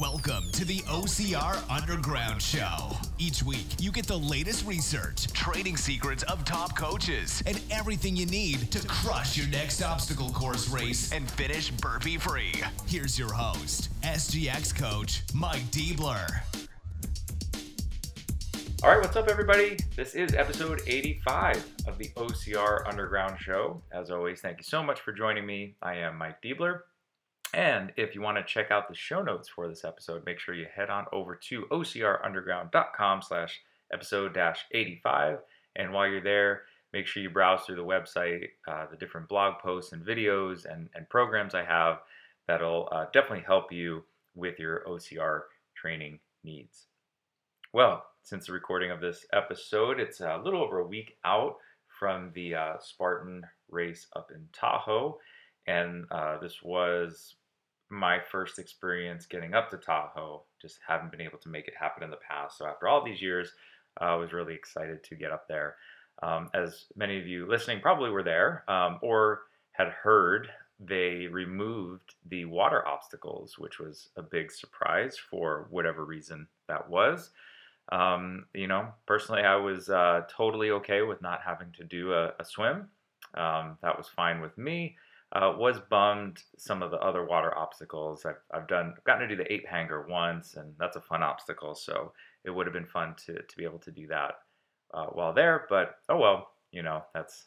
Welcome to the OCR Underground Show. Each week, you get the latest research, training secrets of top coaches, and everything you need to crush your next obstacle course race and finish burpee free. Here's your host, SGX coach Mike Diebler. All right, what's up, everybody? This is episode 85 of the OCR Underground Show. As always, thank you so much for joining me. I am Mike Diebler. And if you want to check out the show notes for this episode, make sure you head on over to ocrunderground.com slash episode dash 85. And while you're there, make sure you browse through the website, uh, the different blog posts and videos and, and programs I have that'll uh, definitely help you with your OCR training needs. Well, since the recording of this episode, it's a little over a week out from the uh, Spartan race up in Tahoe. And uh, this was my first experience getting up to Tahoe. Just haven't been able to make it happen in the past. So after all these years, uh, I was really excited to get up there. Um, as many of you listening probably were there um, or had heard, they removed the water obstacles, which was a big surprise for whatever reason that was. Um, you know, personally, I was uh, totally okay with not having to do a, a swim. Um, that was fine with me. Uh, was bummed some of the other water obstacles. I've, I've done gotten to do the ape hanger once, and that's a fun obstacle. So it would have been fun to to be able to do that uh, while there. But oh well, you know that's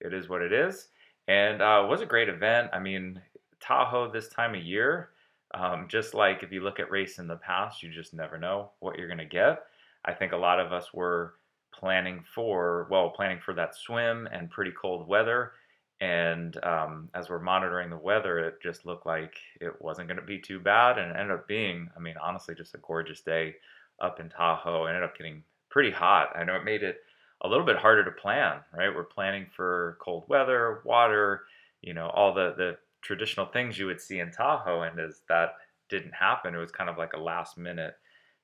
it is what it is. And uh, was a great event. I mean, Tahoe this time of year, um, just like if you look at race in the past, you just never know what you're gonna get. I think a lot of us were planning for well, planning for that swim and pretty cold weather and um, as we're monitoring the weather, it just looked like it wasn't going to be too bad. And it ended up being, I mean, honestly, just a gorgeous day up in Tahoe. It ended up getting pretty hot. I know it made it a little bit harder to plan, right? We're planning for cold weather, water, you know, all the, the traditional things you would see in Tahoe. And as that didn't happen, it was kind of like a last minute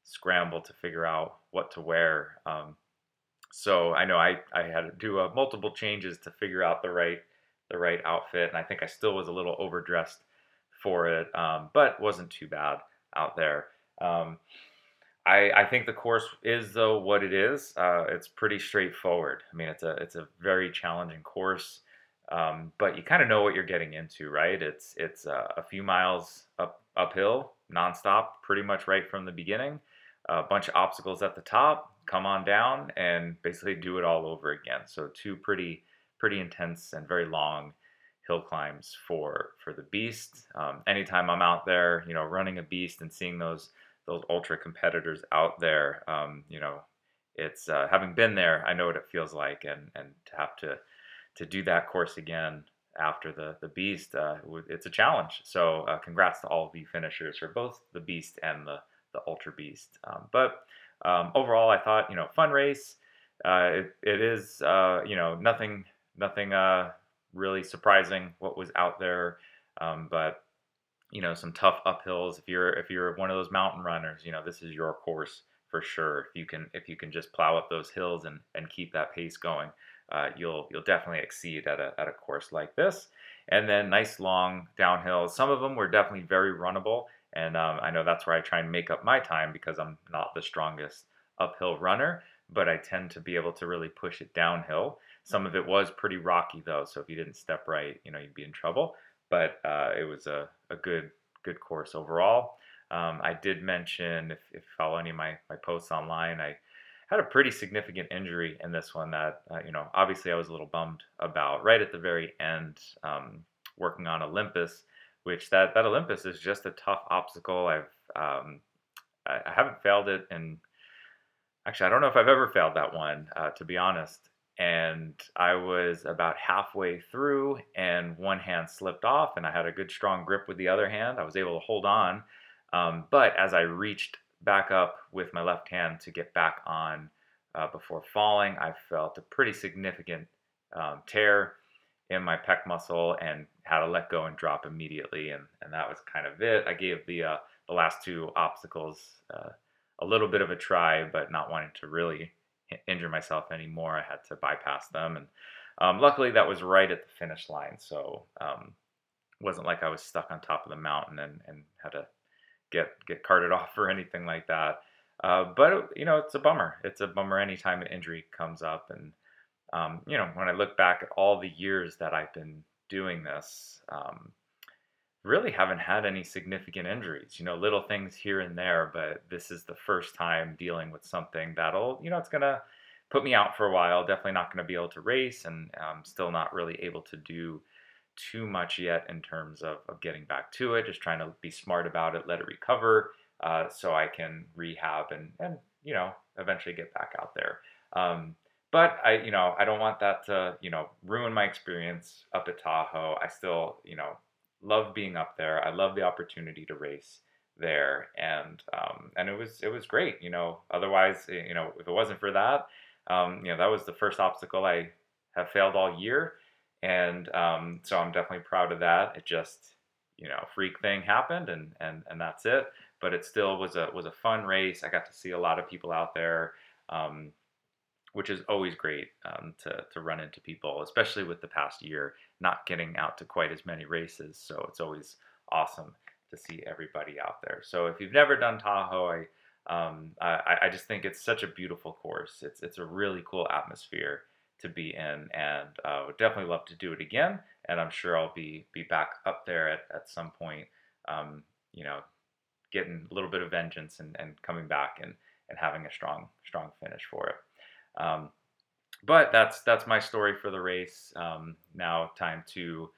scramble to figure out what to wear. Um, so I know I, I had to do uh, multiple changes to figure out the right the right outfit, and I think I still was a little overdressed for it, um, but wasn't too bad out there. Um, I, I, think the course is though what it is. Uh, it's pretty straightforward. I mean, it's a it's a very challenging course, um, but you kind of know what you're getting into, right? It's it's uh, a few miles up uphill, nonstop, pretty much right from the beginning. A bunch of obstacles at the top, come on down, and basically do it all over again. So two pretty pretty intense and very long hill climbs for for the beast. Um, anytime I'm out there, you know, running a beast and seeing those those ultra competitors out there, um, you know, it's uh, having been there, I know what it feels like, and and to have to to do that course again after the the beast, uh, it's a challenge. So uh, congrats to all of you finishers for both the beast and the the ultra beast. Um, but um, overall, I thought you know fun race. Uh, it, it is uh, you know nothing nothing uh, really surprising what was out there, um, but you know some tough uphills. If you're if you're one of those mountain runners, you know this is your course for sure. If you can if you can just plow up those hills and and keep that pace going, uh, you'll you'll definitely exceed at a at a course like this. And then nice long downhills. Some of them were definitely very runnable, and um, I know that's where I try and make up my time because I'm not the strongest uphill runner, but I tend to be able to really push it downhill. Some of it was pretty rocky though, so if you didn't step right, you know, you'd be in trouble. But uh, it was a, a good good course overall. Um, I did mention, if, if you follow any of my, my posts online, I had a pretty significant injury in this one that, uh, you know, obviously I was a little bummed about right at the very end, um, working on Olympus, which that, that Olympus is just a tough obstacle. I've, um, I, I, haven't failed it. And actually, I don't know if I've ever failed that one, uh, to be honest and I was about halfway through, and one hand slipped off, and I had a good strong grip with the other hand. I was able to hold on, um, but as I reached back up with my left hand to get back on uh, before falling, I felt a pretty significant um, tear in my pec muscle and had to let go and drop immediately, and, and that was kind of it. I gave the uh, the last two obstacles uh, a little bit of a try, but not wanting to really injure myself anymore. I had to bypass them, and um, luckily that was right at the finish line. So um, wasn't like I was stuck on top of the mountain and, and had to get get carted off or anything like that. Uh, but you know, it's a bummer. It's a bummer anytime an injury comes up, and um, you know, when I look back at all the years that I've been doing this, um, really haven't had any significant injuries. You know, little things here and there, but this is the first time dealing with something that'll, you know, it's gonna put me out for a while. Definitely not going to be able to race, and I'm still not really able to do too much yet in terms of, of getting back to it. Just trying to be smart about it, let it recover, uh, so I can rehab and and you know eventually get back out there. Um, but I, you know, I don't want that to, you know, ruin my experience up at Tahoe. I still, you know, love being up there. I love the opportunity to race there, and um, and it was it was great. You know, otherwise, you know, if it wasn't for that, um, you know, that was the first obstacle I have failed all year, and um, so I'm definitely proud of that. It just, you know, freak thing happened, and and and that's it. But it still was a was a fun race. I got to see a lot of people out there. Um, which is always great um, to, to run into people, especially with the past year not getting out to quite as many races. So it's always awesome to see everybody out there. So if you've never done Tahoe, I um, I, I, just think it's such a beautiful course. It's it's a really cool atmosphere to be in, and uh, would definitely love to do it again. And I'm sure I'll be be back up there at, at some point. Um, you know, getting a little bit of vengeance and, and coming back and, and having a strong strong finish for it. Um, but that's that's my story for the race. Um, now time to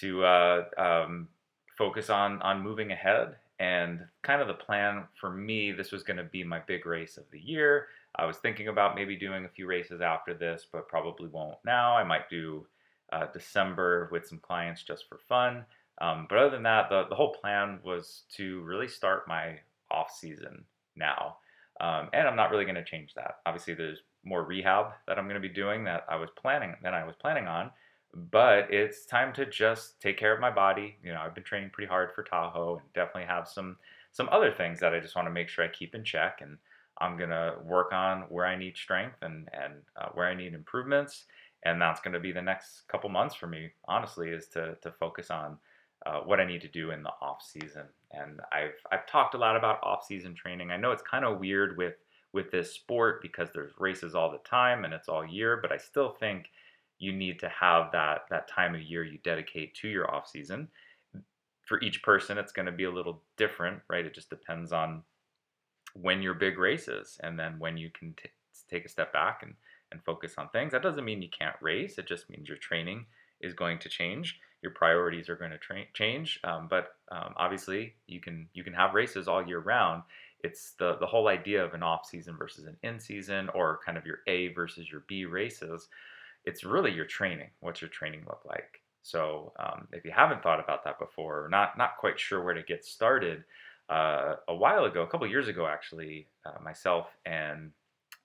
to uh, um, focus on on moving ahead and kind of the plan for me. This was going to be my big race of the year. I was thinking about maybe doing a few races after this, but probably won't now. I might do uh, December with some clients just for fun. Um, but other than that, the, the whole plan was to really start my off season now. Um, and I'm not really going to change that. Obviously, there's more rehab that I'm going to be doing that I was planning than I was planning on. But it's time to just take care of my body. You know, I've been training pretty hard for Tahoe, and definitely have some some other things that I just want to make sure I keep in check. And I'm gonna work on where I need strength and and uh, where I need improvements. And that's going to be the next couple months for me. Honestly, is to to focus on uh, what I need to do in the off season. And I've I've talked a lot about off season training. I know it's kind of weird with with this sport because there's races all the time and it's all year, but I still think you need to have that that time of year you dedicate to your off season. For each person, it's going to be a little different, right? It just depends on when your big race is and then when you can t- take a step back and, and focus on things. That doesn't mean you can't race, it just means your training is going to change. Your priorities are going to tra- change, um, but um, obviously you can you can have races all year round it's the the whole idea of an off season versus an in season or kind of your A versus your B races. It's really your training. What's your training look like? So um, if you haven't thought about that before, or not not quite sure where to get started, uh, a while ago, a couple years ago actually, uh, myself and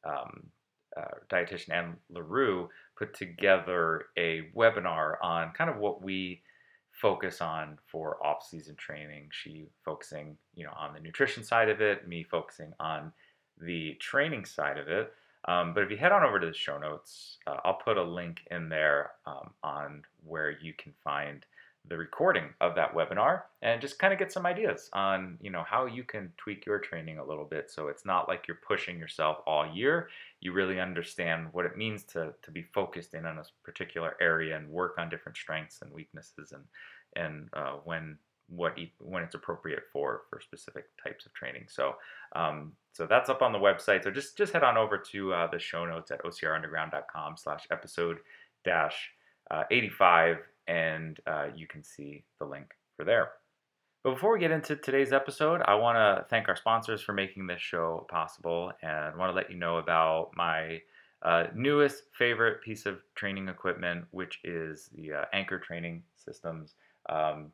um, uh, dietitian Anne Larue put together a webinar on kind of what we focus on for off-season training. She focusing, you know, on the nutrition side of it, me focusing on the training side of it. Um, but if you head on over to the show notes, uh, I'll put a link in there um, on where you can find the recording of that webinar and just kind of get some ideas on you know how you can tweak your training a little bit so it's not like you're pushing yourself all year. You really understand what it means to to be focused in on a particular area and work on different strengths and weaknesses and and uh, when what when it's appropriate for for specific types of training. So um, so that's up on the website. So just just head on over to uh, the show notes at ocrunderground.com slash episode dash uh, 85 and uh, you can see the link for there. But before we get into today's episode, I want to thank our sponsors for making this show possible and want to let you know about my uh, newest favorite piece of training equipment, which is the uh, Anchor Training Systems. Um,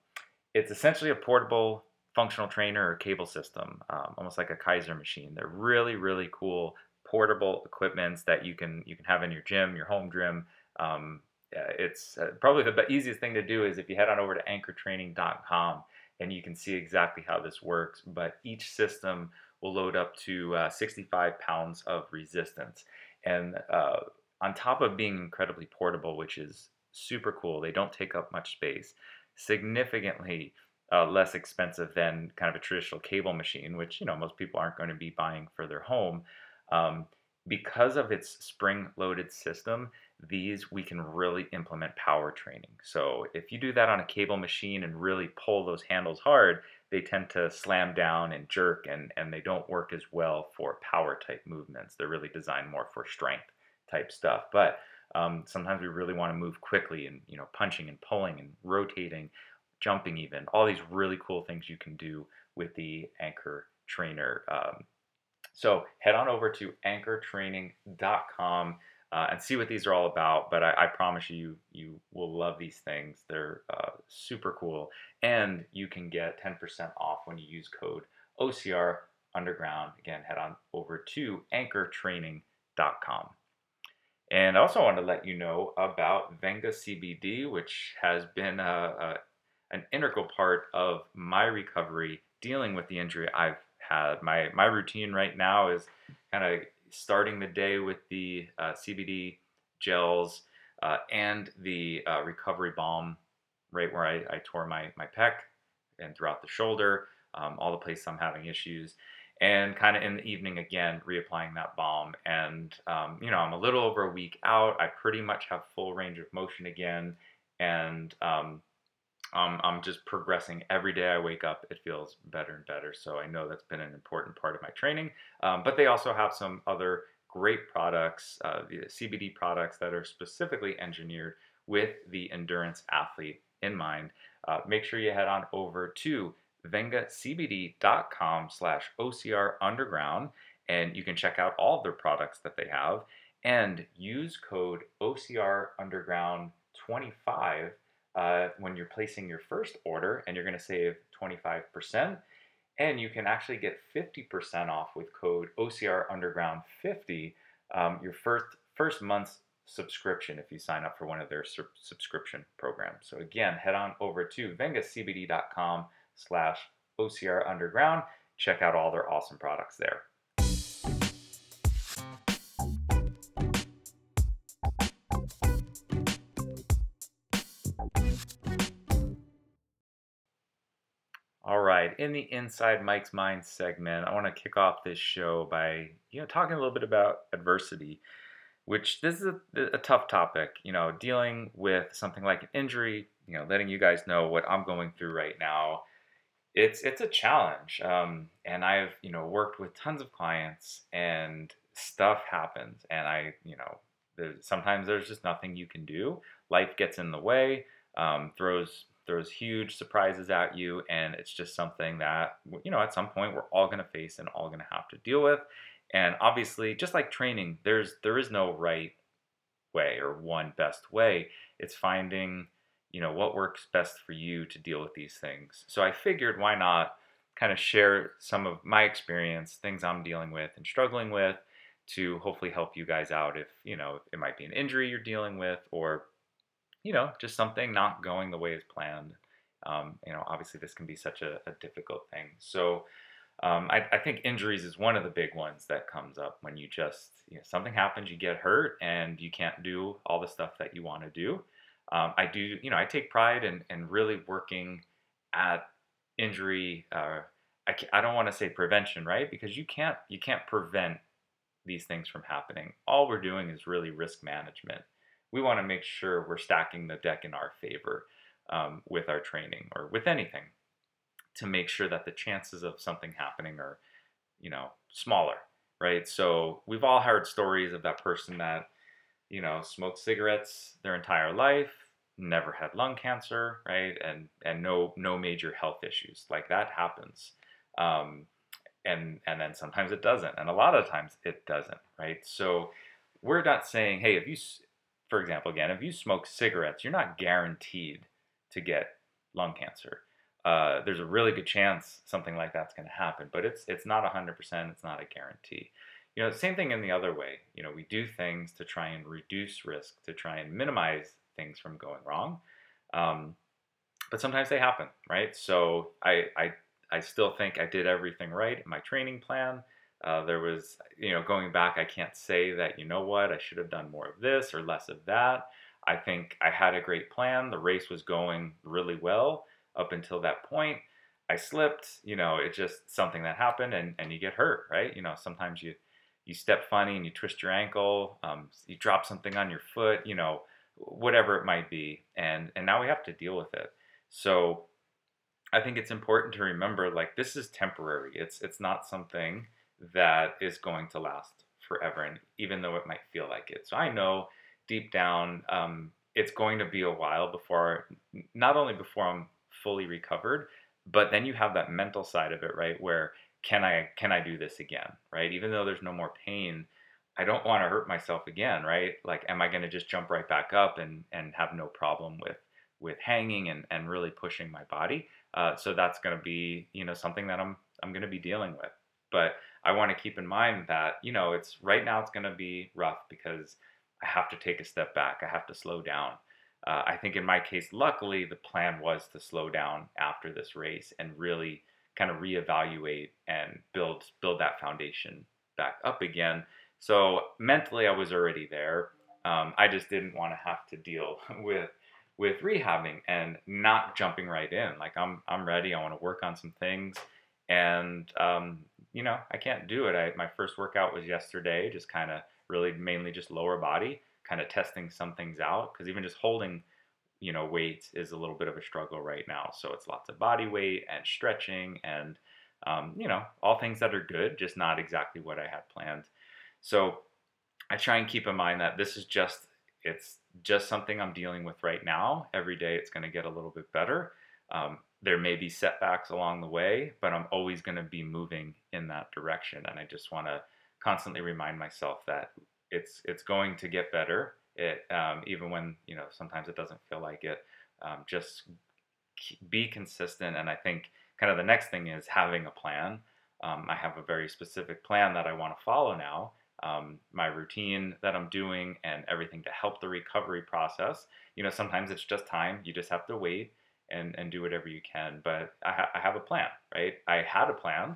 it's essentially a portable functional trainer or cable system, um, almost like a Keiser machine. They're really, really cool portable equipments that you can you can have in your gym, your home gym. Um, it's uh, probably the easiest thing to do is if you head on over to anchortraining.com and you can see exactly how this works. But each system will load up to uh, 65 pounds of resistance. And uh, on top of being incredibly portable, which is super cool, they don't take up much space. Significantly, uh, less expensive than kind of a traditional cable machine, which you know most people aren't going to be buying for their home. Um, because of its spring-loaded system, these we can really implement power training. So if you do that on a cable machine and really pull those handles hard, they tend to slam down and jerk and, and they don't work as well for power type movements. They're really designed more for strength type stuff. But um, sometimes we really want to move quickly and you know punching and pulling and rotating, jumping even. All these really cool things you can do with the Anchor Trainer. Um, so head on over to anchortraining.com uh, and see what these are all about. But I, I, promise you, you will love these things. They're uh, super cool, and you can get 10% off when you use code OCR Underground. Again, head on over to anchortraining.com. And I also want to let you know about Venga CBD, which has been a, a, an integral part of my recovery dealing with the injury I've had. My my routine right now is kind of starting the day with the uh, CBD gels uh, and the uh, recovery balm, right where I, I, tore my, my pec and throughout the shoulder, um, all the places I'm having issues. And kind of in the evening again, reapplying that balm. And, um, you know, I'm a little over a week out. I pretty much have full range of motion again. And um, um, I'm just progressing every day I wake up. It feels better and better. So I know that's been an important part of my training. Um, but they also have some other great products, uh, the CBD products that are specifically engineered with the endurance athlete in mind. Uh, make sure you head on over to vengacbd.com slash OCR underground and you can check out all of their products that they have and use code OCR underground 25 uh, when you're placing your first order, and you're going to save 25%. And you can actually get 50% off with code OCR Underground 50 um, your first first month's subscription if you sign up for one of their su- subscription programs. So again, head on over to vengacbd.com slash OCR Underground. Check out all their awesome products there. In the Inside Mike's Mind segment, I want to kick off this show by you know talking a little bit about adversity, which this is a, a tough topic. You know, dealing with something like an injury. You know, letting you guys know what I'm going through right now. It's it's a challenge, um, and I've you know worked with tons of clients, and stuff happens, and I you know there's, sometimes there's just nothing you can do. Life gets in the way, um, throws throws huge surprises at you, and it's just something that you know at some point we're all going to face and all going to have to deal with. And obviously, just like training, there's there is no right way or one best way. It's finding you know what works best for you to deal with these things. So I figured why not kind of share some of my experience, things I'm dealing with and struggling with to hopefully help you guys out if, you know, it might be an injury you're dealing with or you know, just something not going the way as planned. Um, you know, obviously this can be such a, a difficult thing. So um, I, I, think injuries is one of the big ones that comes up when you just you know, something happens, you get hurt, and you can't do all the stuff that you want to do. Um, I do, you know, I take pride in, in really working at injury. Uh, I, I don't want to say prevention, right? Because you can't you can't prevent these things from happening. All we're doing is really risk management we want to make sure we're stacking the deck in our favor um, with our training or with anything to make sure that the chances of something happening are, you know, smaller, right? So we've all heard stories of that person that, you know, smoked cigarettes their entire life, never had lung cancer, right? And and no no major health issues. Like that happens. Um, and and then sometimes it doesn't, and a lot of times it doesn't, right? So we're not saying, hey, if you for example, again, if you smoke cigarettes, you're not guaranteed to get lung cancer. Uh, there's a really good chance something like that's going to happen, but it's it's not 100%. It's not a guarantee. You know, same thing in the other way. You know, we do things to try and reduce risk, to try and minimize things from going wrong. Um, but sometimes they happen, right? So I, I I still think I did everything right in my training plan. Uh, there was, you know, going back, I can't say that, you know what, I should have done more of this or less of that. I think I had a great plan. The race was going really well. up until that point, I slipped. You know, it's just something that happened, and and you get hurt, right? You know, sometimes you you step funny and you twist your ankle, um, you drop something on your foot, you know, whatever it might be, and and now we have to deal with it. So I think it's important to remember like this is temporary. It's it's not something that is going to last forever, and even though it might feel like it. So I know deep down um, it's going to be a while before, not only before I'm fully recovered, but then you have that mental side of it, right? Where can I can I do this again, right? Even though there's no more pain, I don't want to hurt myself again, right? Like, am I going to just jump right back up and and have no problem with with hanging and and really pushing my body? Uh, so that's going to be you know something that I'm I'm going to be dealing with. But I want to keep in mind that you know it's right now it's going to be rough because I have to take a step back. I have to slow down. Uh, I think in my case, luckily, the plan was to slow down after this race and really kind of reevaluate and build build that foundation back up again. So mentally, I was already there. Um, I just didn't want to have to deal with with rehabbing and not jumping right in. Like I'm I'm ready. I want to work on some things, and um, you know I can't do it. I, my first workout was yesterday, just kind of really mainly just lower body, kind of testing some things out because even just holding you know weight is a little bit of a struggle right now. So it's lots of body weight and stretching and um, you know all things that are good, just not exactly what I had planned. So I try and keep in mind that this is just it's just something I'm dealing with right now. Every day it's going to get a little bit better. Um, there may be setbacks along the way, but I'm always going to be moving in that direction. And I just want to constantly remind myself that it's it's going to get better. It um, even when you know sometimes it doesn't feel like it. Um, just be consistent. And I think kind of the next thing is having a plan. Um, I have a very specific plan that I want to follow now um, my routine that I'm doing and everything to help the recovery process. You know, sometimes it's just time. You just have to wait and, and do whatever you can. But I, ha- I have a plan, right? I had a plan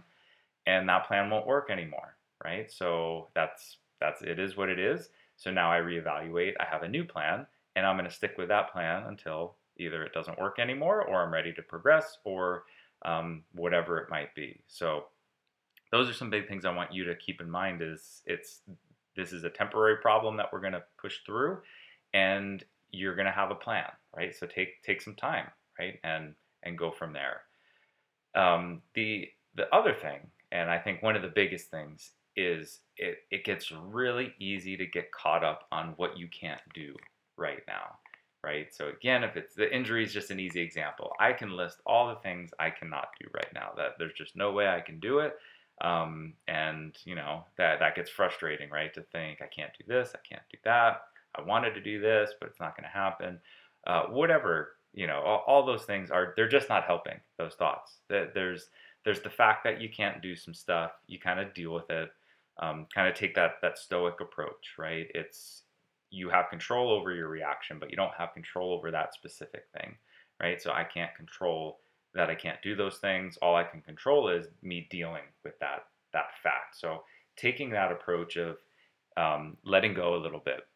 and that plan won't work anymore, right? So that's, that's, it is what it is. So now I reevaluate. I have a new plan and I'm going to stick with that plan until either it doesn't work anymore or I'm ready to progress or um, whatever it might be. So those are some big things I want you to keep in mind is it's this is a temporary problem that we're going to push through and you're going to have a plan, right? So take take some time, right? And and go from there. Um, the the other thing, and I think one of the biggest things is it, it gets really easy to get caught up on what you can't do right now right so again if it's the injury is just an easy example i can list all the things i cannot do right now that there's just no way i can do it um, and you know that that gets frustrating, right? To think I can't do this, I can't do that. I wanted to do this, but it's not going to happen. Uh, whatever, you know, all, all, those things are they're just not helping. Those thoughts. There's there's the fact that you can't do some stuff. You kind of deal with it. Um, kind of take that that stoic approach, right? It's you have control over your reaction, but you don't have control over that specific thing, right? So I can't control that I can't do those things. All I can control is me dealing with that that fact. So taking that approach of um, letting go a little bit,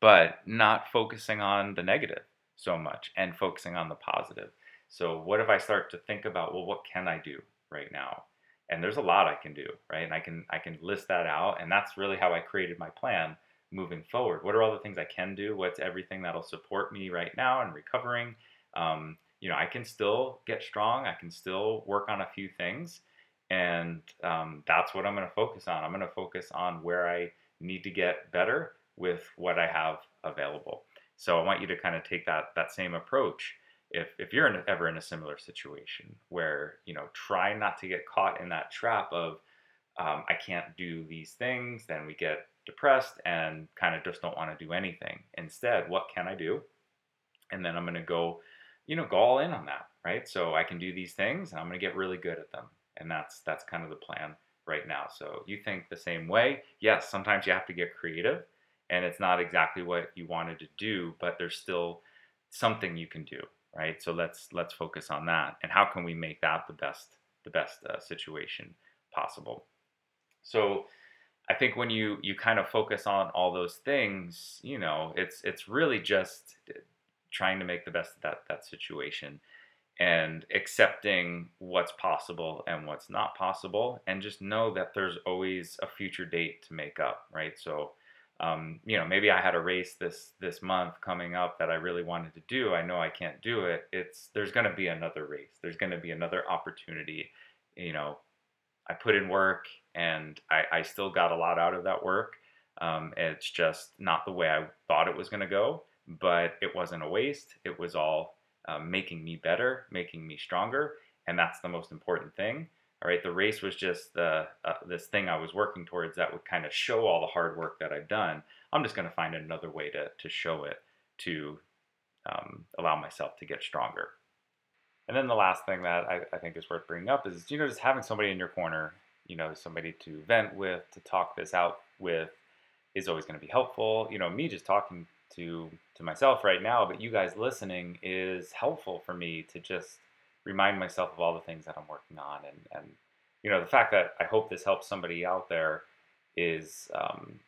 but not focusing on the negative so much and focusing on the positive. So what if I start to think about, well, what can I do right now? And there's a lot I can do, right? And I can I can list that out, and that's really how I created my plan moving forward. What are all the things I can do? What's everything that'll support me right now and recovering? Um, you know, I can still get strong. I can still work on a few things. And um, that's what I'm going to focus on. I'm going to focus on where I need to get better with what I have available. So I want you to kind of take that, that same approach if, if you're in, ever in a similar situation where, you know, try not to get caught in that trap of, um, I can't do these things, then we get depressed and kind of just don't want to do anything. Instead, what can I do? And then I'm going to go you know, go all in on that, right? So I can do these things and I'm going to get really good at them. And that's that's kind of the plan right now. So you think the same way? Yes, sometimes you have to get creative and it's not exactly what you wanted to do, but there's still something you can do, right? So let's let's focus on that. And how can we make that the best the best uh, situation possible? So I think when you you kind of focus on all those things, you know, it's it's really just trying to make the best of that that situation and accepting what's possible and what's not possible and just know that there's always a future date to make up right so um, you know maybe i had a race this this month coming up that i really wanted to do. I know i can't do it. It's there's going to be another race. There's going to be another opportunity. You know i put in work and i, I still got a lot out of that work. Um, it's just not the way i thought it was going to go but it wasn't a waste. It was all um, making me better, making me stronger, and that's the most important thing. All right, the race was just the uh, this thing I was working towards that would kind of show all the hard work that I've done. I'm just going to find another way to to show it to um, allow myself to get stronger. And then the last thing that I, I think is worth bringing up is you know just having somebody in your corner, you know, somebody to vent with, to talk this out with, is always going to be helpful. You know, me just talking to to myself right now, but you guys listening is helpful for me to just remind myself of all the things that I'm working on, and and you know the fact that I hope this helps somebody out there is um,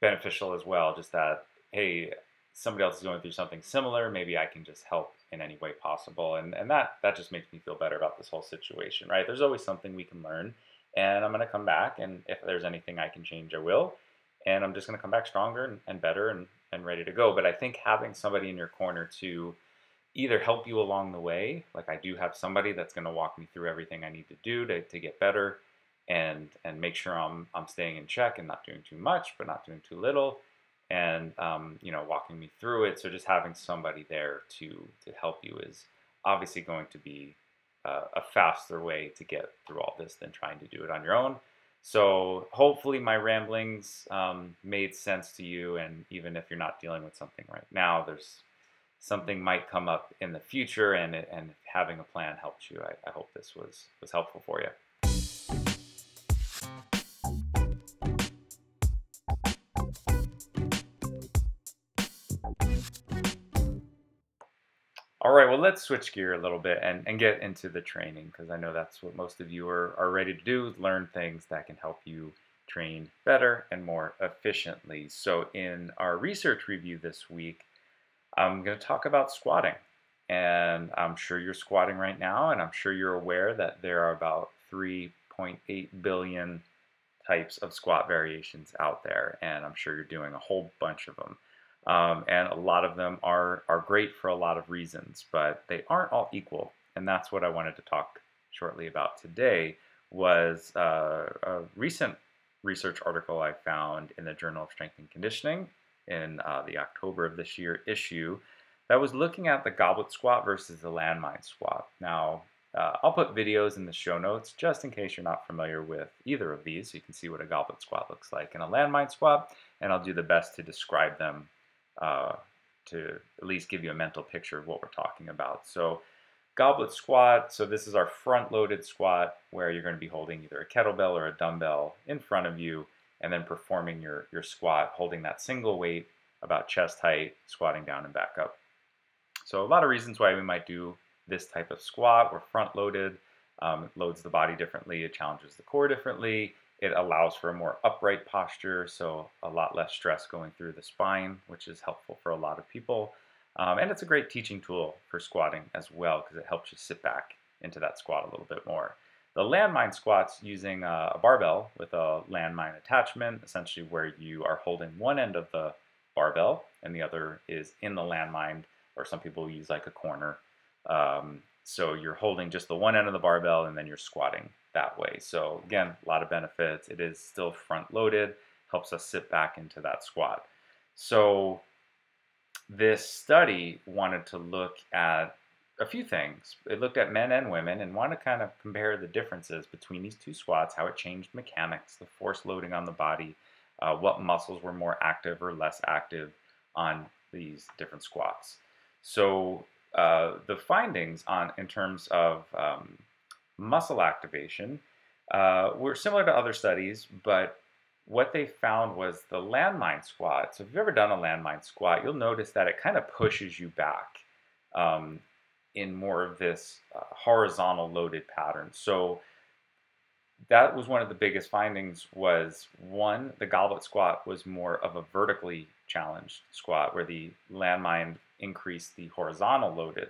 beneficial as well. Just that hey, somebody else is going through something similar, maybe I can just help in any way possible, and and that that just makes me feel better about this whole situation, right? There's always something we can learn, and I'm gonna come back, and if there's anything I can change, I will and I'm just going to come back stronger and, and better and, and ready to go. But I think having somebody in your corner to either help you along the way, like I do have somebody that's going to walk me through everything I need to do to, to get better and and make sure I'm I'm staying in check and not doing too much, but not doing too little, and um, you know walking me through it. So just having somebody there to to help you is obviously going to be uh, a faster way to get through all this than trying to do it on your own. So hopefully my ramblings um, made sense to you, and even if you're not dealing with something right now, there's something might come up in the future, and and having a plan helps you. I, I hope this was was helpful for you. All right, well, let's switch gear a little bit and, and get into the training because I know that's what most of you are, are ready to do learn things that can help you train better and more efficiently. So, in our research review this week, I'm going to talk about squatting. And I'm sure you're squatting right now, and I'm sure you're aware that there are about 3.8 billion types of squat variations out there, and I'm sure you're doing a whole bunch of them. Um, and a lot of them are, are great for a lot of reasons, but they aren't all equal. And that's what I wanted to talk shortly about today was uh, a recent research article I found in the Journal of Strength and Conditioning in uh, the October of this year issue that was looking at the goblet squat versus the landmine squat. Now, uh, I'll put videos in the show notes just in case you're not familiar with either of these so you can see what a goblet squat looks like and a landmine squat, and I'll do the best to describe them uh, to at least give you a mental picture of what we're talking about. So goblet squat, so this is our front loaded squat where you're going to be holding either a kettlebell or a dumbbell in front of you and then performing your, your squat, holding that single weight about chest height, squatting down and back up. So a lot of reasons why we might do this type of squat. We're front loaded, um, it loads the body differently, it challenges the core differently, it allows for a more upright posture, so a lot less stress going through the spine, which is helpful for a lot of people. Um, and it's a great teaching tool for squatting as well because it helps you sit back into that squat a little bit more. The landmine squats using a, barbell with a landmine attachment, essentially where you are holding one end of the barbell and the other is in the landmine, or some people use like a corner. Um, so you're holding just the one end of the barbell and then you're squatting that way. So again, a lot of benefits. It is still front loaded, helps us sit back into that squat. So this study wanted to look at a few things. It looked at men and women and wanted to kind of compare the differences between these two squats, how it changed mechanics, the force loading on the body, uh, what muscles were more active or less active on these different squats. So uh, the findings on in terms of um, muscle activation uh, were similar to other studies, but what they found was the landmine squat. So if you've ever done a landmine squat, you'll notice that it kind of pushes you back um, in more of this uh, horizontal loaded pattern. So that was one of the biggest findings was one, the goblet squat was more of a vertically challenged squat where the landmine increased the horizontal loaded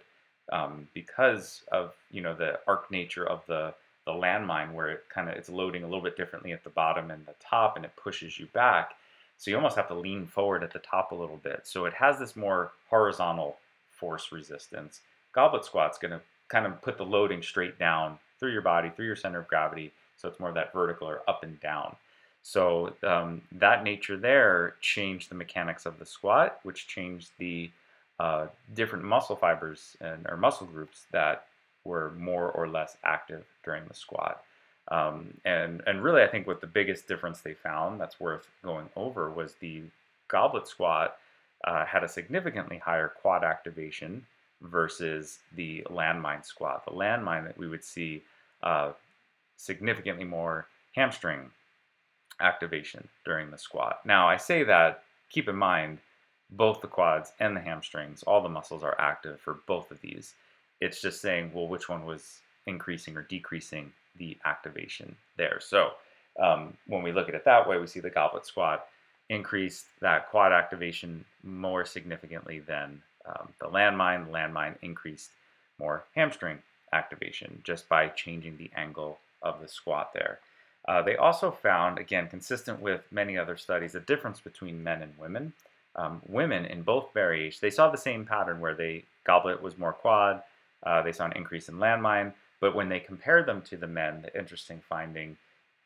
um, because of you know the arc nature of the the landmine where it kind of it's loading a little bit differently at the bottom and the top and it pushes you back. So you almost have to lean forward at the top a little bit. So it has this more horizontal force resistance goblet squat's going to kind of put the loading straight down through your body through your center of gravity so it's more of that vertical or up and down so um, that nature there changed the mechanics of the squat which changed the uh, different muscle fibers and or muscle groups that were more or less active during the squat. Um, and and really, I think what the biggest difference they found that's worth going over was the goblet squat uh, had a significantly higher quad activation versus the landmine squat. The landmine that we would see uh, significantly more hamstring activation during the squat. Now, I say that, keep in mind, both the quads and the hamstrings, all the muscles are active for both of these. It's just saying, well, which one was increasing or decreasing the activation there. So um, when we look at it that way, we see the goblet squat increase that quad activation more significantly than um, the landmine. The landmine increased more hamstring activation just by changing the angle of the squat there. Uh, they also found, again, consistent with many other studies, a difference between men and women. Um, women in both variations, they saw the same pattern where they goblet was more quad, uh, they saw an increase in landmine, but when they compared them to the men, the interesting finding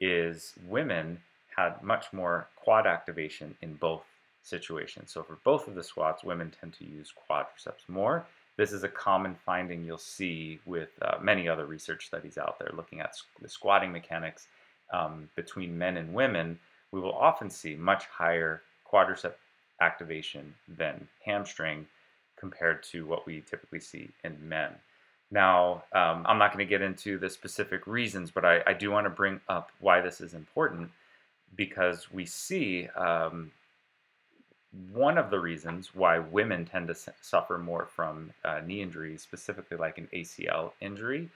is women had much more quad activation in both situations. So for both of the squats, women tend to use quadriceps more. This is a common finding you'll see with uh, many other research studies out there looking at the squatting mechanics um, between men and women. We will often see much higher quadricep activation than hamstring compared to what we typically see in men. Now, um, I'm not going to get into the specific reasons, but I, I do want to bring up why this is important because we see um, one of the reasons why women tend to suffer more from uh, knee injuries, specifically like an ACL injury.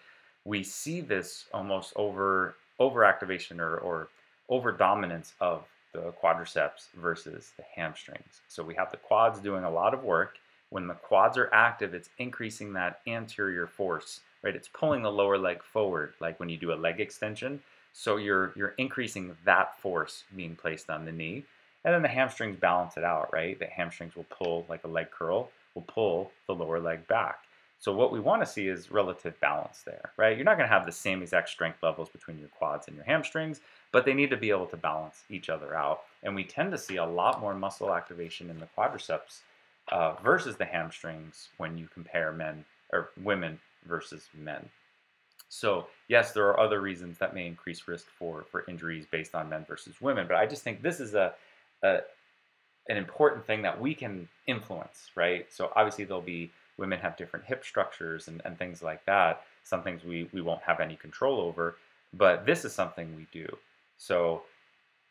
We see this almost over overactivation or, or over dominance of the quadriceps versus the hamstrings. So we have the quads doing a lot of work when the quads are active, it's increasing that anterior force, right? It's pulling the lower leg forward, like when you do a leg extension. So you're you're increasing that force being placed on the knee. And then the hamstrings balance it out, right? The hamstrings will pull like a leg curl, will pull the lower leg back. So what we want to see is relative balance there, right? You're not going to have the same exact strength levels between your quads and your hamstrings, but they need to be able to balance each other out. And we tend to see a lot more muscle activation in the quadriceps uh, versus the hamstrings when you compare men or women versus men. So yes, there are other reasons that may increase risk for for injuries based on men versus women, but I just think this is a, an important thing that we can influence, right? So obviously there'll be women have different hip structures and, and things like that. Some things we, we won't have any control over, but this is something we do. So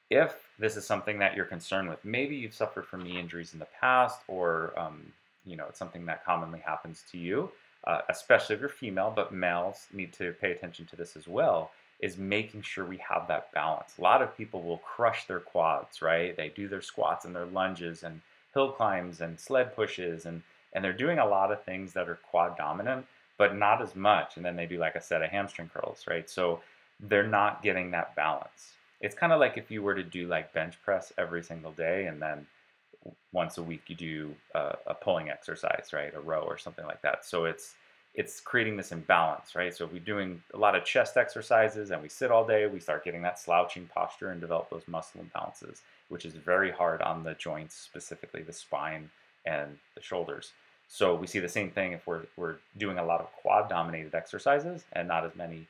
if this is something that you're concerned with, maybe you've suffered from knee injuries in the past, or um, you know it's something that commonly happens to you, uh, especially if you're female, but males need to pay attention to this as well. Is making sure we have that balance. A lot of people will crush their quads, right? They do their squats and their lunges and hill climbs and sled pushes, and and they're doing a lot of things that are quad dominant, but not as much. And then they do like a set of hamstring curls, right? So they're not getting that balance it's kind of like if you were to do like bench press every single day and then once a week you do a, a pulling exercise right a row or something like that so it's it's creating this imbalance right so if we're doing a lot of chest exercises and we sit all day we start getting that slouching posture and develop those muscle imbalances which is very hard on the joints specifically the spine and the shoulders so we see the same thing if we're, we're doing a lot of quad dominated exercises and not as many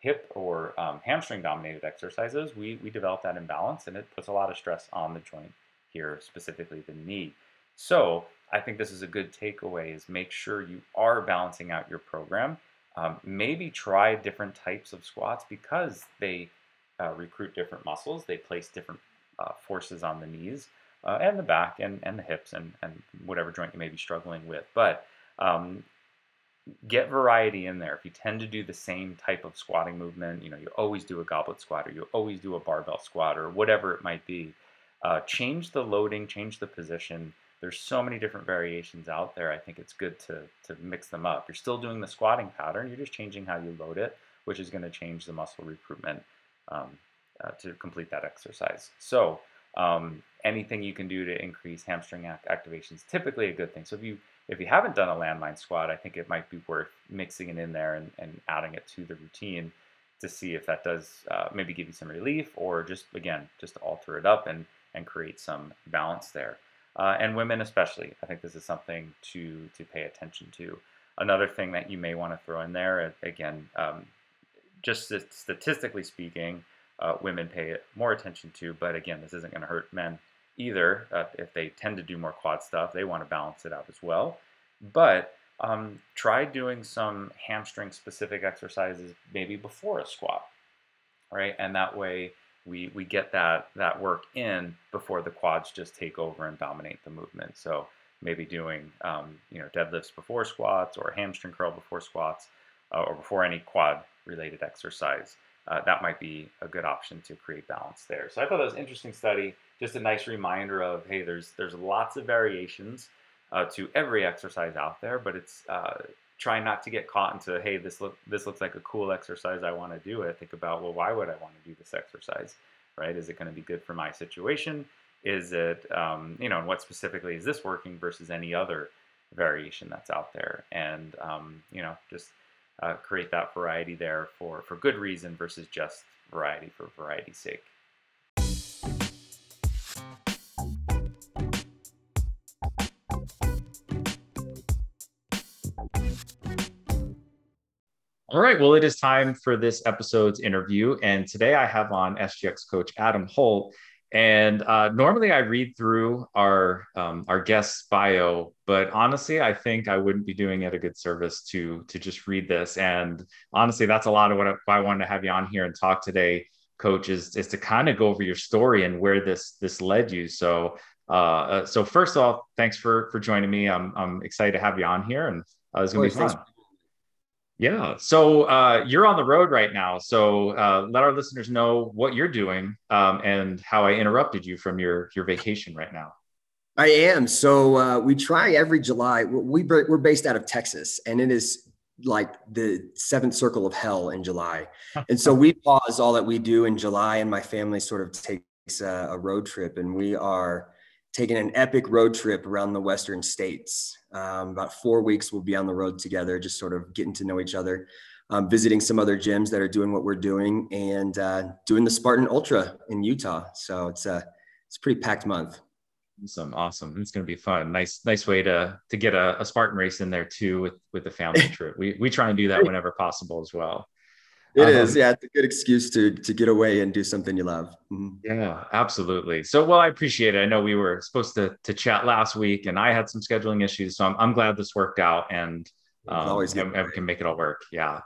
hip or um, hamstring dominated exercises, we, we develop that imbalance and it puts a lot of stress on the joint here, specifically the knee. So I think this is a good takeaway is make sure you are balancing out your program. Um, maybe try different types of squats because they uh, recruit different muscles. They place different uh, forces on the knees uh, and the back and, and the hips and, and whatever joint you may be struggling with. But um, get variety in there. If you tend to do the same type of squatting movement, you know, you always do a goblet squat or you always do a barbell squat or whatever it might be, uh, change the loading, change the position, there's so many different variations out there. I think it's good to to mix them up. You're still doing the squatting pattern. You're just changing how you load it, which is going to change the muscle recruitment um, uh, to complete that exercise. So um, anything you can do to increase hamstring activation is typically a good thing. So if you if you haven't done a landmine squat, I think it might be worth mixing it in there and, and adding it to the routine to see if that does uh, maybe give you some relief or just again just alter it up and and create some balance there uh, and women especially. I think this is something to to pay attention to. Another thing that you may want to throw in there, again, um, just statistically speaking, uh, women pay more attention to. But again, this isn't going to hurt men either. Uh, if they tend to do more quad stuff, they want to balance it out as well. But um, try doing some hamstring specific exercises maybe before a squat, right? And that way we we get that that work in before the quads just take over and dominate the movement. So maybe doing um, you know deadlifts before squats or hamstring curl before squats uh, or before any quad related exercise. Uh, that might be a good option to create balance there. So I thought that was an interesting study, just a nice reminder of hey, there's there's lots of variations uh, to every exercise out there, but it's uh, try not to get caught into hey this look this looks like a cool exercise i want to do it think about well why would i want to do this exercise? Right? Is it going to be good for my situation? Is it um, you know and what specifically is this working versus any other variation that's out there? And um, you know just uh, create that variety there for for good reason versus just variety for variety's sake All right. Well, it is time for this episode's interview. And today I have on SGX coach Adam Holt. And uh, normally I read through our um, our guest's bio, but honestly, I think I wouldn't be doing it a good service to to just read this. And honestly, that's a lot of what I, why I wanted to have you on here and talk today, Coach, is is to kind of go over your story and where this this led you. So, uh, uh so first off, thanks for for joining me. I'm I'm excited to have you on here, and uh, it's gonna be fun. Yeah. So uh, you're on the road right now. So uh, let our listeners know what you're doing um, and how I interrupted you from your your vacation right now. I am. So uh, we try every July. We we're based out of Texas, and it is like the seventh circle of hell in July. and so we pause all that we do in July, and my family sort of takes a, a road trip, and we are taking an epic road trip around the western states. Um, about four weeks, we'll be on the road together, just sort of getting to know each other, um, visiting some other gyms that are doing what we're doing, and uh, doing the Spartan Ultra in Utah. So it's a it's a pretty packed month. Awesome, awesome. It's going to be fun. Nice, nice way to to get a, a Spartan race in there too with with the family trip. We we try and do that whenever possible as well. It um, is, yeah. It's a good excuse to to get away and do something you love. Mm-hmm. Yeah, absolutely. So, well, I appreciate it. I know we were supposed to to chat last week, and I had some scheduling issues, so I'm I'm glad this worked out, and um, always and, and we can make it all work. Yeah.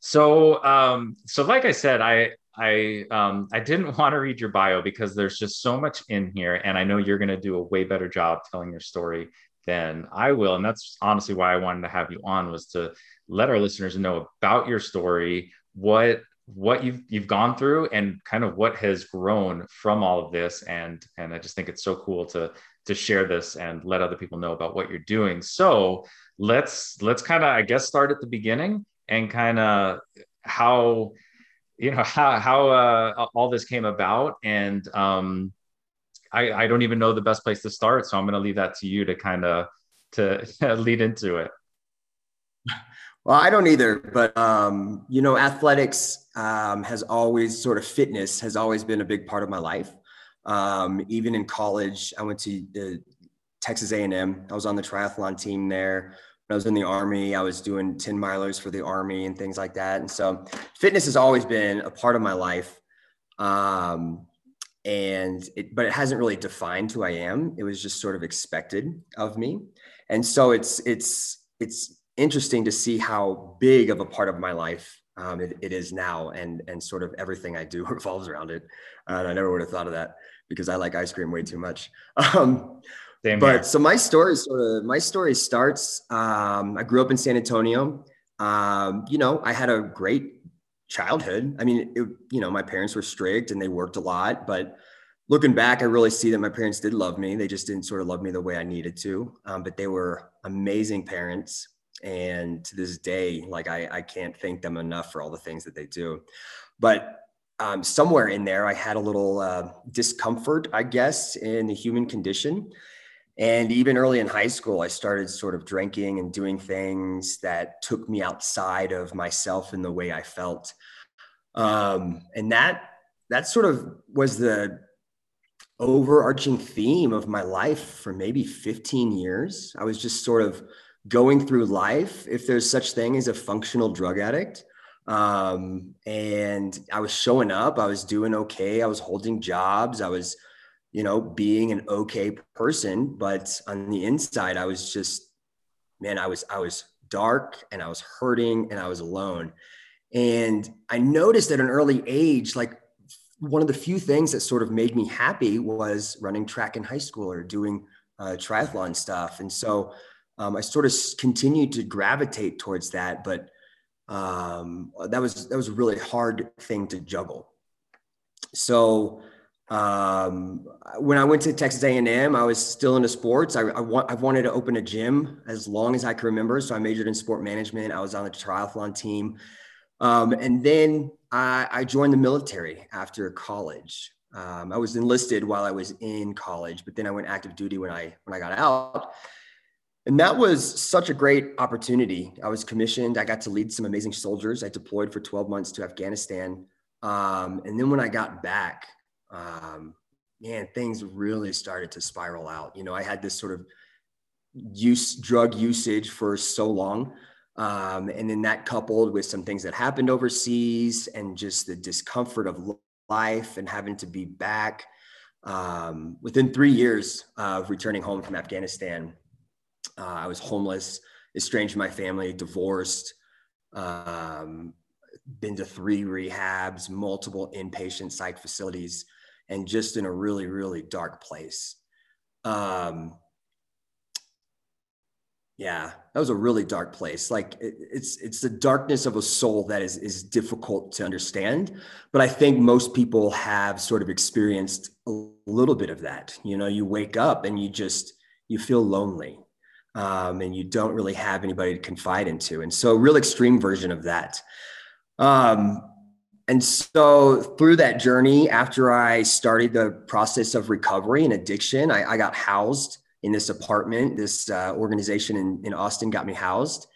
So, um, so like I said, I I um, I didn't want to read your bio because there's just so much in here, and I know you're going to do a way better job telling your story than I will, and that's honestly why I wanted to have you on was to let our listeners know about your story, what what you've you've gone through and kind of what has grown from all of this and and I just think it's so cool to to share this and let other people know about what you're doing. So let's let's kind of I guess start at the beginning and kind of how you know how how uh, all this came about and um I I don't even know the best place to start so I'm going to leave that to you to kind of to lead into it. Well, I don't either, but um, you know, athletics um, has always sort of fitness has always been a big part of my life. Um, even in college, I went to uh, Texas A&M. I was on the triathlon team there. When I was in the army, I was doing 10 milers for the army and things like that. And so, fitness has always been a part of my life. Um, and it, but it hasn't really defined who I am. It was just sort of expected of me, and so it's it's it's interesting to see how big of a part of my life um, it, it is now and and sort of everything I do revolves around it. And I never would have thought of that because I like ice cream way too much. Um, Same but here. so my story sort of my story starts. Um, I grew up in San Antonio. Um, you know, I had a great childhood. I mean, it, you know, my parents were strict and they worked a lot, but looking back, I really see that my parents did love me. They just didn't sort of love me the way I needed to. Um, but they were amazing parents. And to this day, like I, I can't thank them enough for all the things that they do. But um, somewhere in there, I had a little uh, discomfort, I guess, in the human condition. And even early in high school, I started sort of drinking and doing things that took me outside of myself and the way I felt. Um, and that that sort of was the overarching theme of my life for maybe 15 years. I was just sort of going through life, if there's such thing as a functional drug addict. Um, and I was showing up, I was doing okay, I was holding jobs, I was, you know, being an okay person, but on the inside, I was just, man, I was, I was dark and I was hurting and I was alone. And I noticed at an early age, like one of the few things that sort of made me happy was running track in high school or doing uh, triathlon stuff. And so um, I sort of continued to gravitate towards that, but um, that was that was a really hard thing to juggle. So um, when I went to Texas A&M, I was still into sports. I, I, want, I wanted to open a gym as long as I can remember. So I majored in sport management. I was on the triathlon team. Um, and then I, I, joined the military after college. Um, I was enlisted while I was in college, but then I went active duty when I when I got out. And that was such a great opportunity. I was commissioned. I got to lead some amazing soldiers. I deployed for 12 months to Afghanistan. Um, and then when I got back, um, man, things really started to spiral out. You know, I had this sort of use drug usage for so long. Um, and then that coupled with some things that happened overseas and just the discomfort of life and having to be back. Um, within three years of returning home from Afghanistan, uh, I was homeless, estranged from my family, divorced, um, been to three rehabs, multiple inpatient psych facilities, and just in a really, really dark place. Um, yeah, that was a really dark place. Like it, it's it's the darkness of a soul that is is difficult to understand. But I think most people have sort of experienced a little bit of that. You know, you wake up and you just you feel lonely um, and you don't really have anybody to confide into. And so, a real extreme version of that. Um, and so, through that journey, after I started the process of recovery and addiction, I, I got housed in this apartment. This uh, organization in, in Austin got me housed.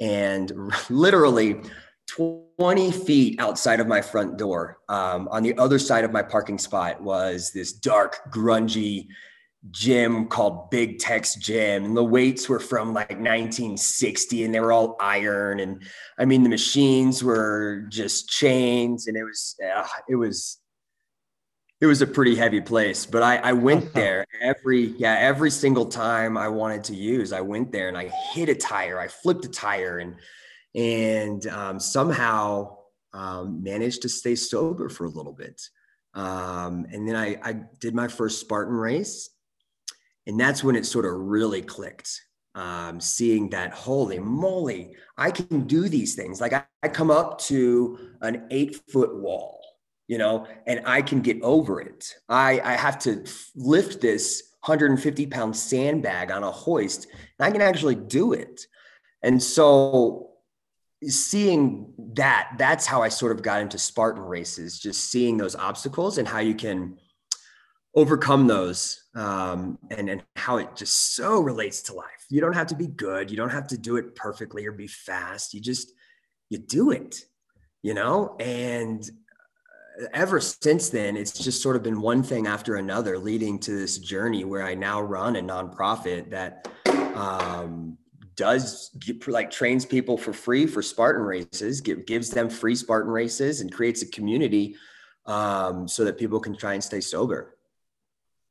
And literally 20 feet outside of my front door, um, on the other side of my parking spot, was this dark, grungy, gym called Big Tex Gym. And the weights were from like 1960 and they were all iron. And I mean, the machines were just chains and it was, uh, it was, it was a pretty heavy place, but I, I went there every, yeah, every single time I wanted to use, I went there and I hit a tire, I flipped a tire and, and um, somehow um, managed to stay sober for a little bit. Um, and then I, I did my first Spartan race and that's when it sort of really clicked. Um, seeing that, holy moly, I can do these things. Like I, I come up to an eight foot wall, you know, and I can get over it. I, I have to lift this 150 pound sandbag on a hoist, and I can actually do it. And so seeing that, that's how I sort of got into Spartan races, just seeing those obstacles and how you can overcome those um, and, and how it just so relates to life. You don't have to be good. You don't have to do it perfectly or be fast. You just, you do it, you know? And uh, ever since then, it's just sort of been one thing after another leading to this journey where I now run a nonprofit that um, does like trains people for free for Spartan races, give, gives them free Spartan races and creates a community um, so that people can try and stay sober.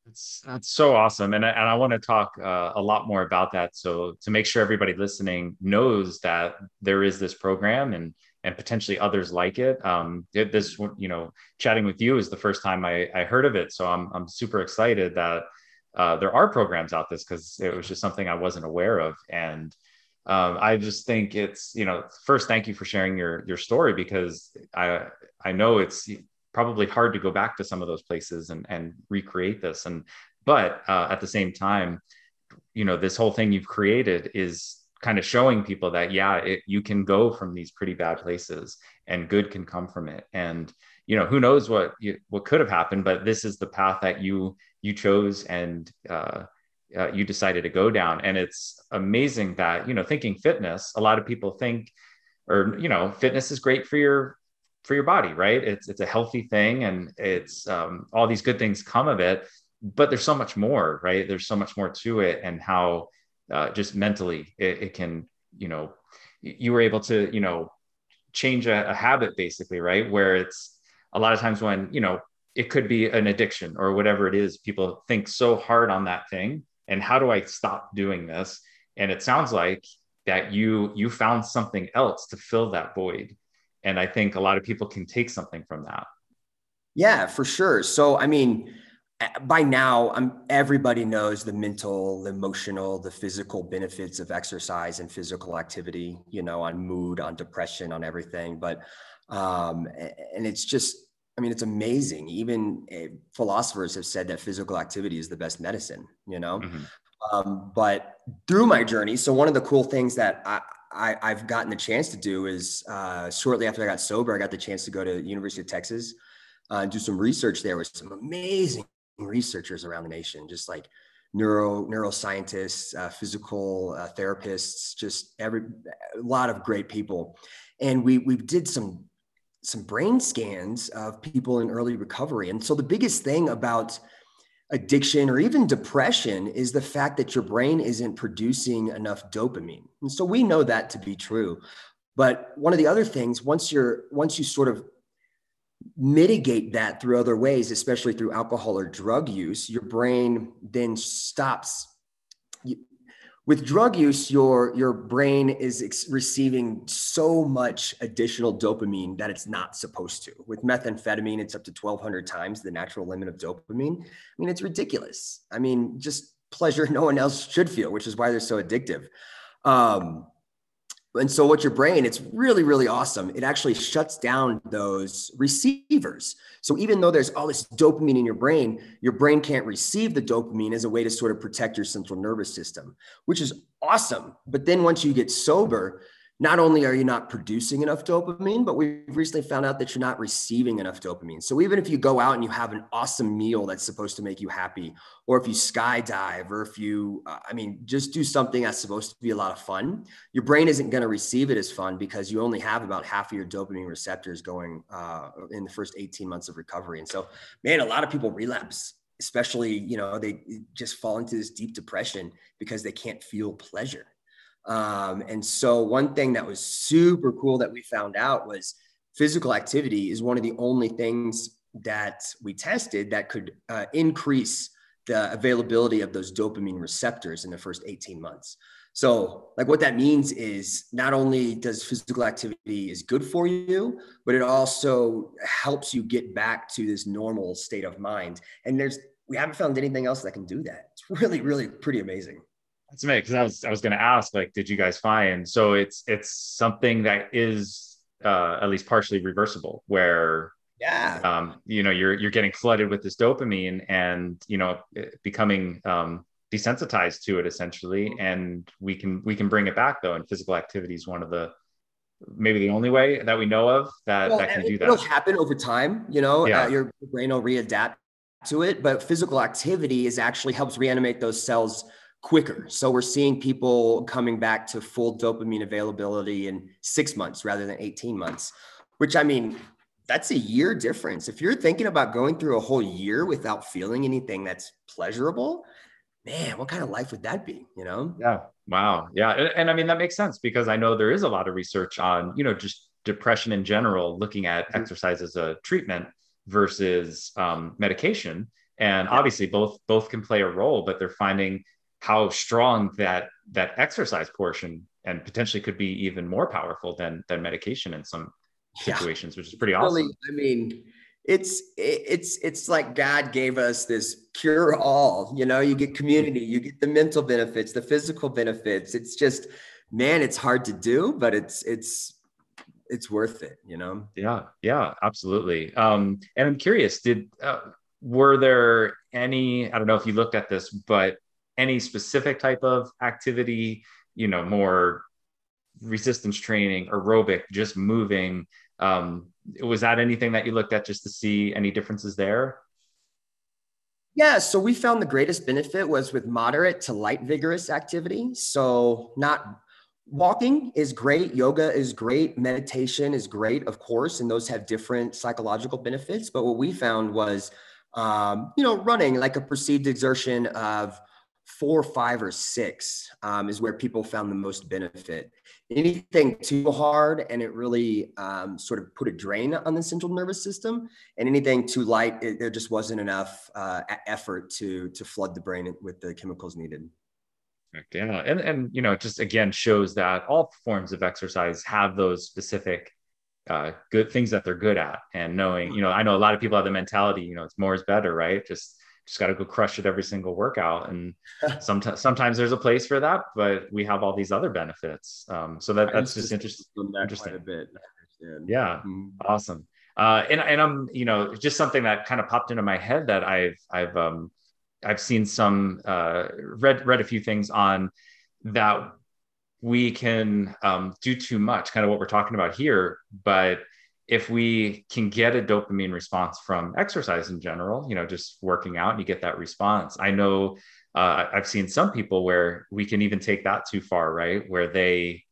That's that's so awesome, and I, and I want to talk uh, a lot more about that. So to make sure everybody listening knows that there is this program and and potentially others like it. Um, this you know, chatting with you is the first time I, I heard of it, so I'm I'm super excited that uh, there are programs out this because it was just something I wasn't aware of, and um, I just think it's you know first thank you for sharing your your story because I I know it's probably hard to go back to some of those places and and recreate this. And but uh, at the same time you know this whole thing you've created is kind of showing people that yeah it, you can go from these pretty bad places and good can come from it. And you know who knows what you, what could have happened but this is the path that you you chose and uh, uh, you decided to go down. And it's amazing that you know thinking fitness a lot of people think or you know fitness is great for your for your body right? It's it's a healthy thing and it's um, all these good things come of it but there's so much more right? There's so much more to it and how uh, just mentally it, it, can you know you were able to you know change a, a habit basically right? Where it's a lot of times when you know it could be an addiction or whatever it is people think so hard on that thing and how do i stop doing this? And it sounds like that you you found something else to fill that void and i think a lot of people can take something from that yeah for sure so i mean by now I'm everybody knows the mental, the emotional, the physical benefits of exercise and physical activity, you know, on mood, on depression, on everything. But um and it's just I mean, it's amazing. Even uh, philosophers have said that physical activity is the best medicine, you know? Mm-hmm. Um, but through my journey, so one of the cool things that I, I, have gotten the chance to do is uh, shortly after I got sober, I got the chance to go to University of Texas uh, and do some research there with some amazing researchers around the nation, just like neuro neuroscientists, uh, physical uh, therapists, just every a lot of great people. And we we did some some brain scans of people in early recovery. And so the biggest thing about addiction or even depression is the fact that your brain isn't producing enough dopamine. And so we know that to be true. But one of the other things, once you're once you sort of mitigate that through other ways, especially through alcohol or drug use, your brain then stops. With drug use, your, your brain is ex- receiving so much additional dopamine that it's not supposed to. With methamphetamine, it's up to 1,200 times the natural limit of dopamine. I mean, it's ridiculous. I mean, just pleasure no one else should feel, which is why they're so addictive. Um, and so what your brain, it's really, really awesome. It actually shuts down those receivers. So even though there's all this dopamine in your brain, your brain can't receive the dopamine as a way to sort of protect your central nervous system, which is awesome. But then once you get sober, not only are you not producing enough dopamine, but we've recently found out that you're not receiving enough dopamine. So even if you go out and you have an awesome meal that's supposed to make you happy, or if you skydive, or if you, uh, I mean, just do something that's supposed to be a lot of fun, your brain isn't going to receive it as fun because you only have about half of your dopamine receptors going uh, in the first 18 months of recovery. And so, man, a lot of people relapse especially you know they just fall into this deep depression because they can't feel pleasure um, and so, one thing that was super cool that we found out was physical activity is one of the only things that we tested that could uh, increase the availability of those dopamine receptors in the first 18 months. So, like what that means is not only does physical activity is good for you, but it also helps you get back to this normal state of mind. And there's we haven't found anything else that can do that. It's really, really pretty amazing. That's amazing because I was I was going to ask like, did you guys find? So it's it's something that is uh, at least partially reversible, where yeah, um, you know, you're you're getting flooded with this dopamine, and you know, becoming um, desensitized to it essentially, and we can we can bring it back though, and physical activity is one of the maybe the only way that we know of that well, that can do that. It'll happen over time, you know. Yeah. Uh, your brain will readapt to it, but physical activity is actually helps reanimate those cells quicker. So we're seeing people coming back to full dopamine availability in six months rather than 18 months, which I mean, that's a year difference. If you're thinking about going through a whole year without feeling anything that's pleasurable, man, what kind of life would that be? You know? Yeah. Wow. Yeah. And, and I mean, that makes sense because I know there is a lot of research on, you know, just depression in general, looking at mm-hmm. exercise as a treatment versus um, medication. And yeah. obviously both, both can play a role, but they're finding how strong that that exercise portion and potentially could be even more powerful than than medication in some situations, yeah. which is pretty awesome. Really, I mean, it's it's it's like God gave us this cure all. You know, you get community, you get the mental benefits, the physical benefits. It's just, man, it's hard to do, but it's it's it's worth it, you know? Yeah, yeah, absolutely. Um, and I'm curious, did uh, were there any? I don't know if you looked at this, but any specific type of activity, you know, more resistance training, aerobic, just moving. Um, was that anything that you looked at just to see any differences there? Yeah, so we found the greatest benefit was with moderate to light vigorous activity. So, not walking is great, yoga is great, meditation is great, of course, and those have different psychological benefits. But what we found was, um, you know, running like a perceived exertion of four, five, or six um, is where people found the most benefit. Anything too hard and it really um, sort of put a drain on the central nervous system, and anything too light, it, there just wasn't enough uh, effort to to flood the brain with the chemicals needed. Yeah, and and you know, it just again shows that all forms of exercise have those specific uh, good things that they're good at, and knowing, you know, I know a lot of people have the mentality, you know, it's more is better, right? Just just got to go crush it every single workout and sometimes sometimes there's a place for that but we have all these other benefits um, so that that's just interesting interesting a bit yeah. Mm-hmm. awesome. Uh, and, and i'm you know just something that kind of popped into my head that i've i've um, i've seen some uh, read read a few things on that we can um, do too much kind of what we're talking about here but if we can get a dopamine response from exercise in general, you know, just working out, and you get that response. I know uh, I've seen some people where we can even take that too far, right? Where they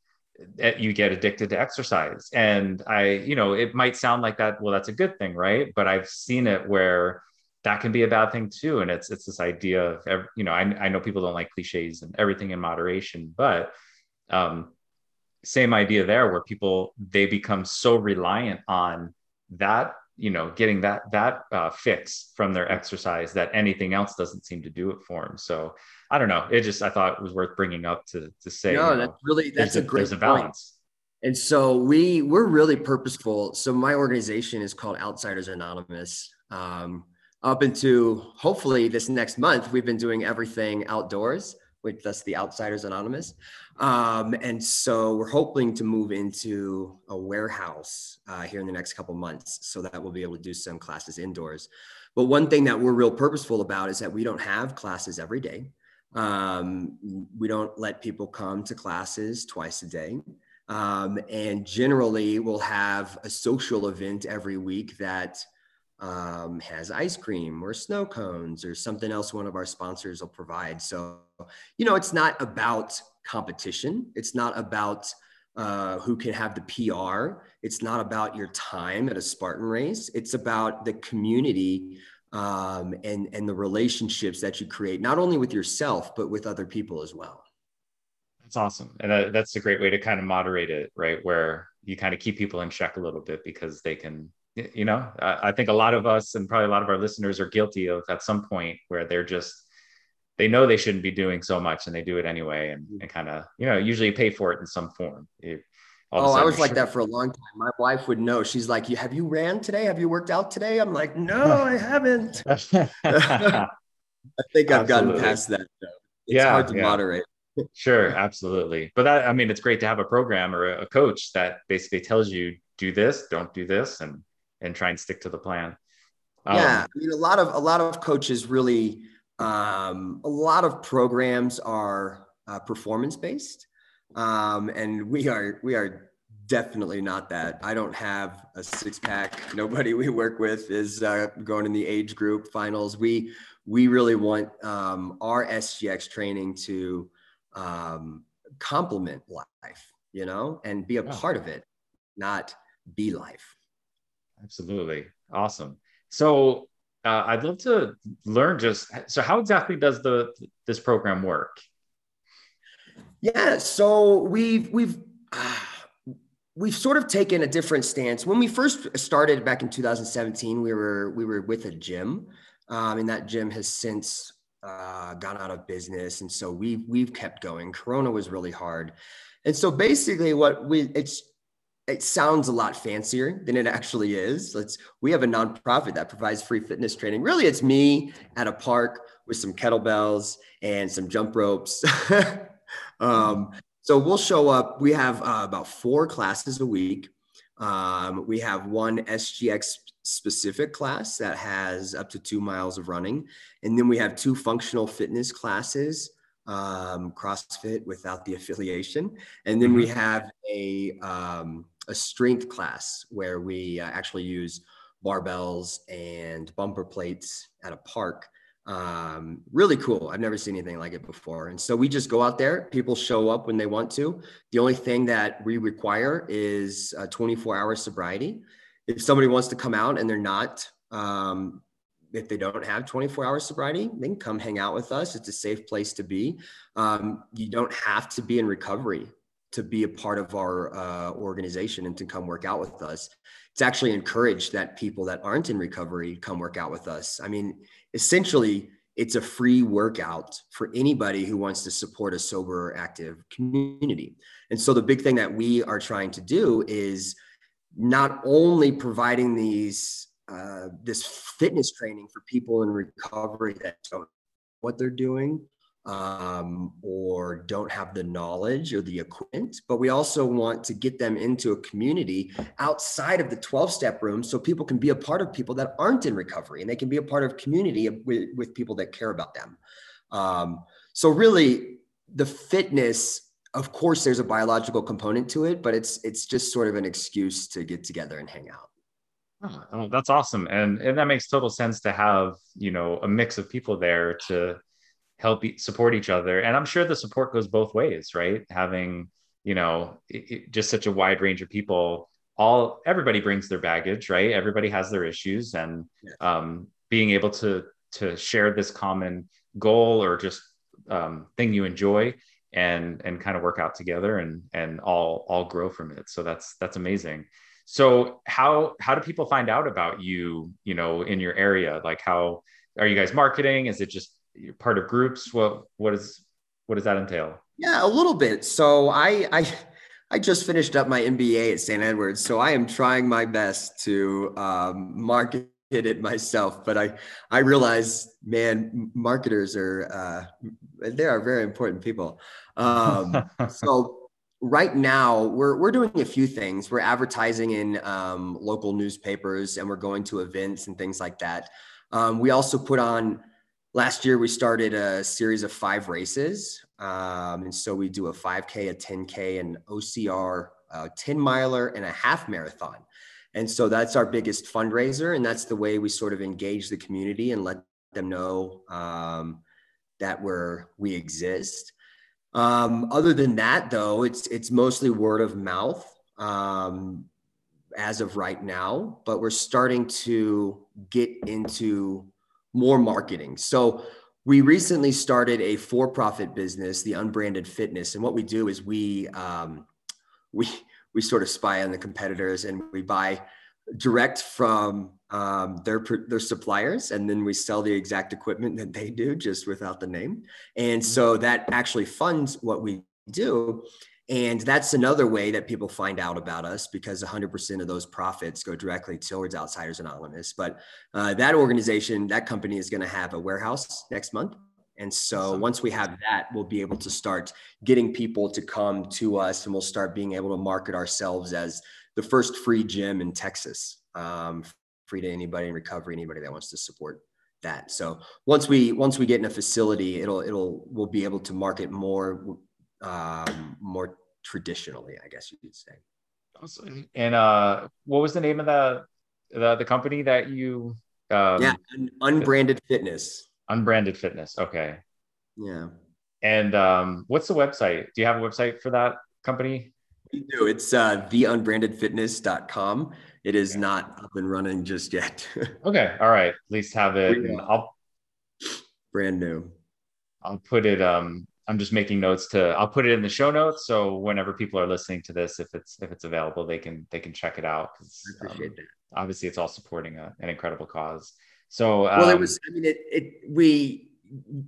eh, you get addicted to exercise, and I, you know, it might sound like that. Well, that's a good thing, right? But I've seen it where that can be a bad thing too, and it's it's this idea of you know, I, I know people don't like cliches and everything in moderation, but um, same idea there where people they become so reliant on that you know getting that that uh, fix from their exercise that anything else doesn't seem to do it for them so i don't know. It just i thought it was worth bringing up to to say no that's know, really that's a, great there's a balance. Point. and so we we're really purposeful. So my organization is called outsiders anonymous. Um, up into hopefully this next month we've been doing everything outdoors which that's the Outsiders Anonymous. Um, and so we're hoping to move into a warehouse uh, here in the next couple months so that we'll be able to do some classes indoors. But one thing that we're real purposeful about is that we don't have classes every day. Um, we don't let people come to classes twice a day. Um, and generally, we'll have a social event every week that um, has ice cream or snow cones or something else one of our sponsors will provide. So, you know, it's not about competition. It's not about uh, who can have the PR. It's not about your time at a Spartan race. It's about the community um, and, and the relationships that you create, not only with yourself, but with other people as well. That's awesome. And that, that's a great way to kind of moderate it, right? Where you kind of keep people in check a little bit because they can you know i think a lot of us and probably a lot of our listeners are guilty of at some point where they're just they know they shouldn't be doing so much and they do it anyway and, mm-hmm. and kind of you know usually pay for it in some form. Oh i was like that for a long time. My wife would know. She's like you have you ran today? Have you worked out today? I'm like no i haven't. I think i've absolutely. gotten past that though. it's yeah, hard to yeah. moderate. Sure absolutely. But that i mean it's great to have a program or a coach that basically tells you do this don't do this and and try and stick to the plan. Um, yeah, I mean, a lot of a lot of coaches really, um, a lot of programs are uh, performance based, um, and we are we are definitely not that. I don't have a six pack. Nobody we work with is uh, going in the age group finals. We we really want um, our SGX training to um, complement life, you know, and be a part of it, not be life. Absolutely. Awesome. So uh, I'd love to learn just so how exactly does the this program work? Yeah, so we've we've we've sort of taken a different stance. When we first started back in 2017, we were we were with a gym, um, and that gym has since uh, gone out of business, and so we've we've kept going. Corona was really hard, and so basically, what we it's it sounds a lot fancier than it actually is. Let's we have a nonprofit that provides free fitness training. Really, it's me at a park with some kettlebells and some jump ropes. um, so we'll show up. We have uh, about four classes a week. Um, we have one SGX specific class that has up to two miles of running. And then we have two functional fitness classes, um, CrossFit without the affiliation. And then we mm-hmm. have a, um, a strength class where we uh, actually use barbells and bumper plates at a park um, really cool. I've never seen anything like it before. And so we just go out there. People show up when they want to. The only thing that we require is a 24 hour sobriety. If somebody wants to come out and they're not, um, if they don't have 24 hour sobriety, they can come hang out with us. It's a safe place to be. Um, you don't have to be in recovery to be a part of our uh, organization and to come work out with us. It's actually encouraged that people that aren't in recovery come work out with us. I mean, essentially it's a free workout for anybody who wants to support a sober active community and so the big thing that we are trying to do is not only providing these uh, this fitness training for people in recovery that don't know what they're doing um, or don't have the knowledge or the equipment, but we also want to get them into a community outside of the 12 step room so people can be a part of people that aren't in recovery and they can be a part of community with, with people that care about them. Um, so, really, the fitness of course there's a biological component to it but it's it's just sort of an excuse to get together and hang out oh, that's awesome and and that makes total sense to have you know a mix of people there to help support each other. And i'm sure the support goes both ways right? Having you know it, it, just such a wide range of people all everybody brings their baggage right? Everybody has their issues. And um, being able to to share this common goal or just um, thing you enjoy and and kind of work out together and and all all grow from it. So that's that's amazing. So how how do people find out about you you know in your area? Like how are you guys marketing? Is it just you're part of groups what what is what does that entail? Yeah a little bit. So i i i just finished up my mba at st edwards so i am trying my best to um, market it myself but i i realize man marketers are uh they are very important people. Um so right now we're, we're doing a few things. We're advertising in um, local newspapers and we're going to events and things like that. Um, we also put on last year we started a series of five races um, and so we do a 5k a 10k an ocr a 10 miler and a half marathon. And so that's our biggest fundraiser and that's the way we sort of engage the community and let them know um, that we're we exist. Um, other than that though it's it's mostly word of mouth um, as of right now but we're starting to get into more marketing. So we recently started a for-profit business, the Unbranded Fitness, and what we do is we um, we we sort of spy on the competitors and we buy direct from um, their their suppliers, and then we sell the exact equipment that they do, just without the name. And mm-hmm. so that actually funds what we do. And that's another way that people find out about us because 100% of those profits go directly towards Outsiders Anonymous. But uh, that organization, that company is going to have a warehouse next month. And so once we have that, we'll be able to start getting people to come to us and we'll start being able to market ourselves as the first free gym in Texas, um, free to anybody in recovery, anybody that wants to support that. So once we once we get in a facility, it'll it'll we'll be able to market more um, more traditionally, I guess you could say. Awesome. And uh, what was the name of the the, the company that you? Um, yeah, unbranded fitness. Unbranded fitness. Okay. Yeah. And um, what's the website? Do you have a website for that company? We do. It's uh, theunbrandedfitness.com. It is okay. not up and running just yet. okay. All right. At least have it. I'll brand new. I'll put it um I'm just making notes to I'll put it in the show notes so whenever people are listening to this if it's if it's available they can they can check it out I appreciate um, that. obviously it's all supporting a, an incredible cause so um, well it um, was I mean it it we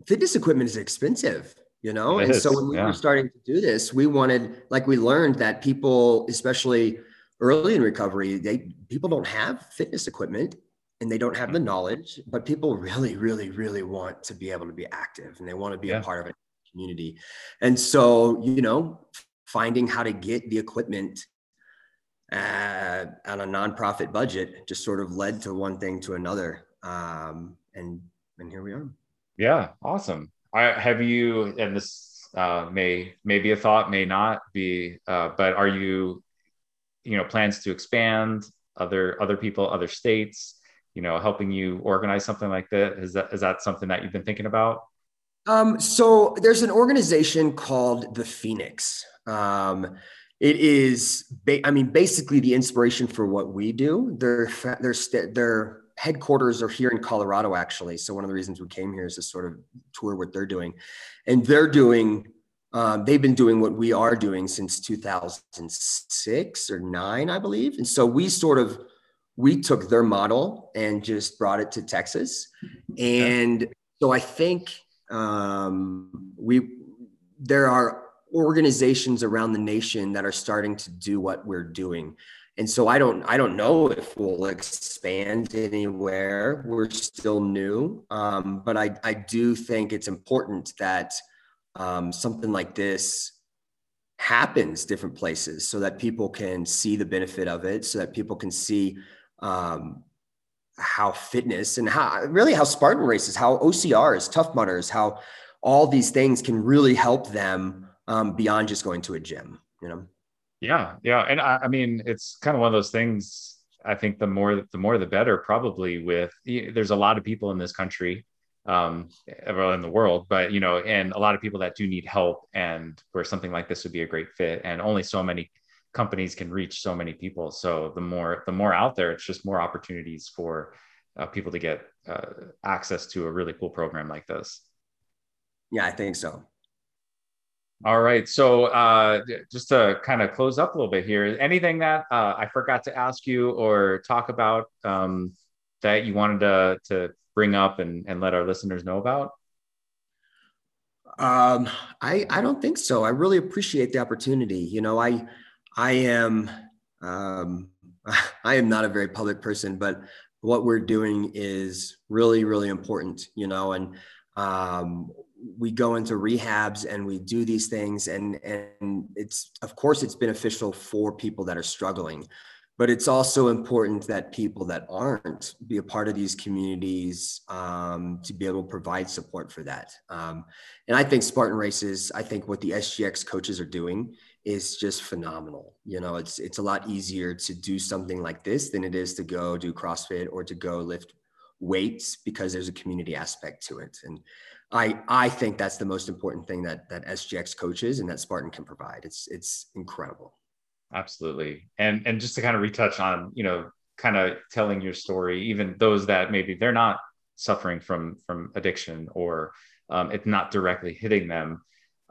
fitness equipment is expensive you know and is, so when we yeah. were starting to do this we wanted like we learned that people especially early in recovery they people don't have fitness equipment and they don't have the mm-hmm. knowledge but people really really really want to be able to be active and they want to be yeah. a part of it community. And so, you know, finding how to get the equipment uh, on a nonprofit budget just sort of led to one thing to another. Um, and, and here we are. Yeah. Awesome. I, have you, and this uh, may, may be a thought, may not be, uh, but are you, you know, plans to expand other, other people, other states, you know, helping you organize something like that? Is that, is that something that you've been thinking about? Um, so there's an organization called the Phoenix. Um, it is, ba- I mean, basically the inspiration for what we do. Their their their headquarters are here in Colorado, actually. So one of the reasons we came here is to sort of tour what they're doing, and they're doing. Um, they've been doing what we are doing since 2006 or nine, I believe, and so we sort of we took their model and just brought it to Texas, and so I think um, we there are organizations around the nation that are starting to do what we're doing. And so i don't i don't know if we'll expand anywhere. We're still new. Um, but i i do think it's important that um, something like this happens different places so that people can see the benefit of it so that people can see um, how fitness and how really how Spartan races, how OCRs, Tough Mudders, how all these things can really help them um, beyond just going to a gym, you know? Yeah. Yeah. And I, I mean, it's kind of one of those things. I think the more, the more, the better probably with, there's a lot of people in this country, um, in the world, but you know, and a lot of people that do need help and where something like this would be a great fit. And only so many companies can reach so many people. So the more the more out there, it's just more opportunities for uh, people to get uh, access to a really cool program like this. Yeah, I think so. All right. So uh, just to kind of close up a little bit here, anything that uh, I forgot to ask you or talk about um, that you wanted to, to bring up and, and let our listeners know about? Um, I, I don't think so. I really appreciate the opportunity. You know, I, I am um, I am not a very public person, but what we're doing is really really important, you know, and um, we go into rehabs and we do these things and and it's of course it's beneficial for people that are struggling but it's also important that people that aren't be a part of these communities um, to be able to provide support for that. Um, and i think spartan races i think what the sgx coaches are doing is just phenomenal. You know, it's it's a lot easier to do something like this than it is to go do CrossFit or to go lift weights because there's a community aspect to it. And I I think that's the most important thing that that SGX coaches and that Spartan can provide. It's it's incredible. Absolutely. And and just to kind of retouch on, you know, kind of telling your story, even those that maybe they're not suffering from from addiction or um, it's not directly hitting them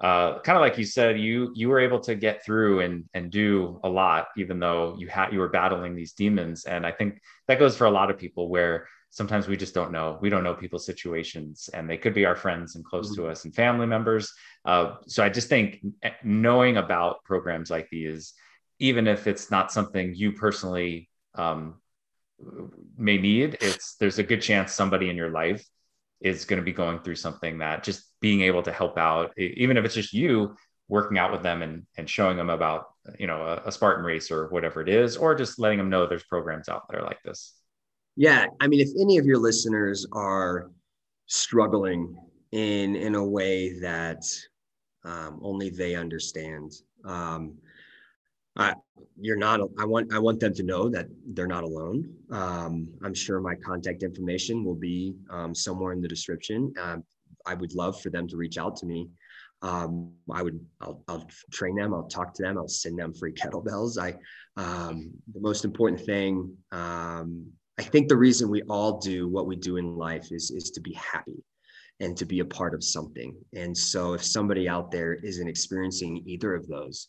uh, kind of like you said, you you were able to get through and and do a lot, even though you had you were battling these demons. And I think that goes for a lot of people where sometimes we just don't know. We don't know people's situations, and they could be our friends and close mm-hmm. to us and family members. Uh, so I just think knowing about programs like these, even if it's not something you personally um, may need, it's there's a good chance somebody in your life is going to be going through something that just being able to help out, even if it's just you working out with them and, and showing them about, you know, a, a Spartan race or whatever it is, or just letting them know there's programs out there like this. Yeah. I mean, if any of your listeners are struggling in, in a way that um, only they understand, um, I, you're not i want i want them to know that they're not alone. Um, i'm sure my contact information will be um, somewhere in the description. Um, i would love for them to reach out to me. Um, i would I'll, I'll, train them i'll talk to them i'll send them free kettlebells. I um, the most important thing i think the reason we all do what we do in life is is to be happy and to be a part of something. And so if somebody out there isn't experiencing either of those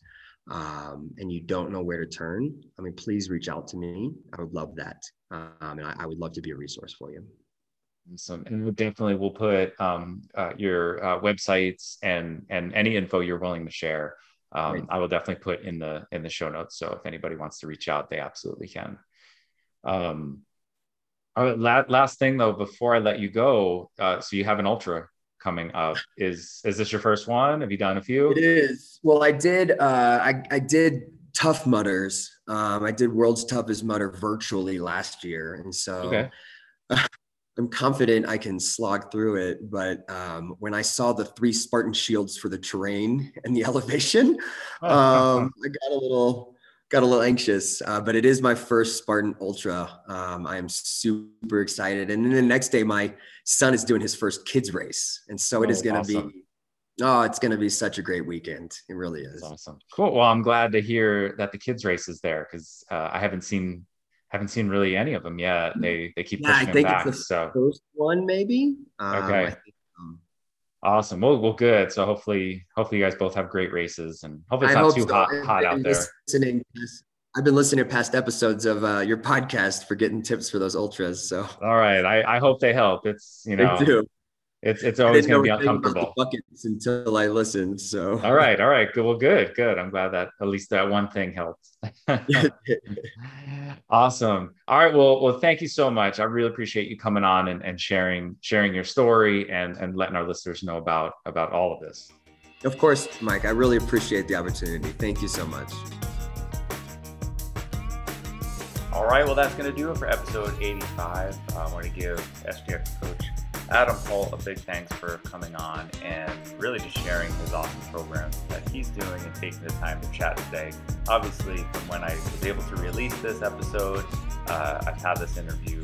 um, and you don't know where to turn, I mean, please reach out to me. I would love that. Um, and I, I, would love to be a resource for you. Awesome. And we definitely will put um, uh, your uh, websites and, and any info you're willing to share. Um, I will definitely put in the, in the show notes. So if anybody wants to reach out, they absolutely can. Um, all right, last thing though, before I let you go, uh, so you have an ultra coming up. Is is this your first one? Have you done a few? It is. Well, I did. Uh, I I did Tough Mudders. Um, I did World's Toughest Mudder virtually last year, and so Okay. I'm confident I can slog through it. But um, when I saw the three Spartan shields for the terrain and the elevation, um, I got a little got a little anxious. Uh, but it is my first Spartan Ultra. Um, I am super excited. And then the next day, my son is doing his first kids race, and so it Oh, is going to awesome. be. Oh, it's going to be such a great weekend. It really is. That's awesome. Cool. Well, I'm glad to hear that the kids race is there because uh, I haven't seen haven't seen really any of them yet. They they keep Yeah, I pushing them think back. it's the So first one, maybe. Um, Okay. Awesome. Well, well, good. So hopefully, hopefully you guys both have great races, and hopefully it's I not too so. hot I've hot out been there. Listening, I've been listening to past episodes of uh, your podcast for getting tips for those ultras. So All right. I, I hope they help. It's you know do. It's it's always going to be a thing about the uncomfortable. buckets until I listened. So All right. All right. Good. Well, good. Good. I'm glad that at least that one thing helped. awesome. All right. Well, well, thank you so much. I really appreciate you coming on and, and sharing sharing your story and and letting our listeners know about about all of this. of course, Mike, I really appreciate the opportunity. Thank you so much. All right, well, that's going to do it for episode 85. Uh, I want to give SGX coach Adam Holt a big thanks for coming on and really just sharing his awesome program that he's doing and taking the time to chat today. Obviously, from when I was able to release this episode, uh, I've had this interview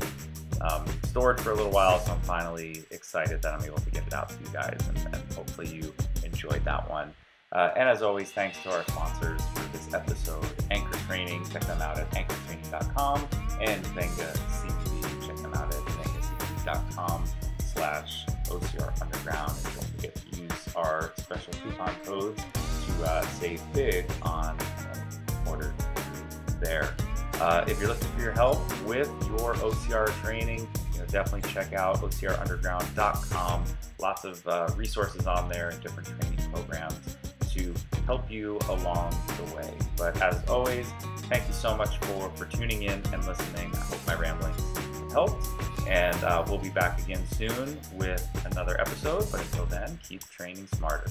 um, stored for a little while, so I'm finally excited that I'm able to get it out to you guys, and, and hopefully you enjoyed that one. Uh, and as always, thanks to our sponsors for this episode, Anchor Training. Check them out at anchortraining.com and Venga CPD. Check them out at vengacpd.com slash OCR Underground. And don't forget to use our special coupon codes to uh, save big on um, order there. Uh, if you're looking for your help with your OCR training, you know, definitely check out OCRUnderground.com. Lots of uh, resources on there and different training programs to help you along the way. But as always, thank you so much for, for tuning in and listening. I hope my ramblings helped. And uh, we'll be back again soon with another episode. But until then, keep training smarter.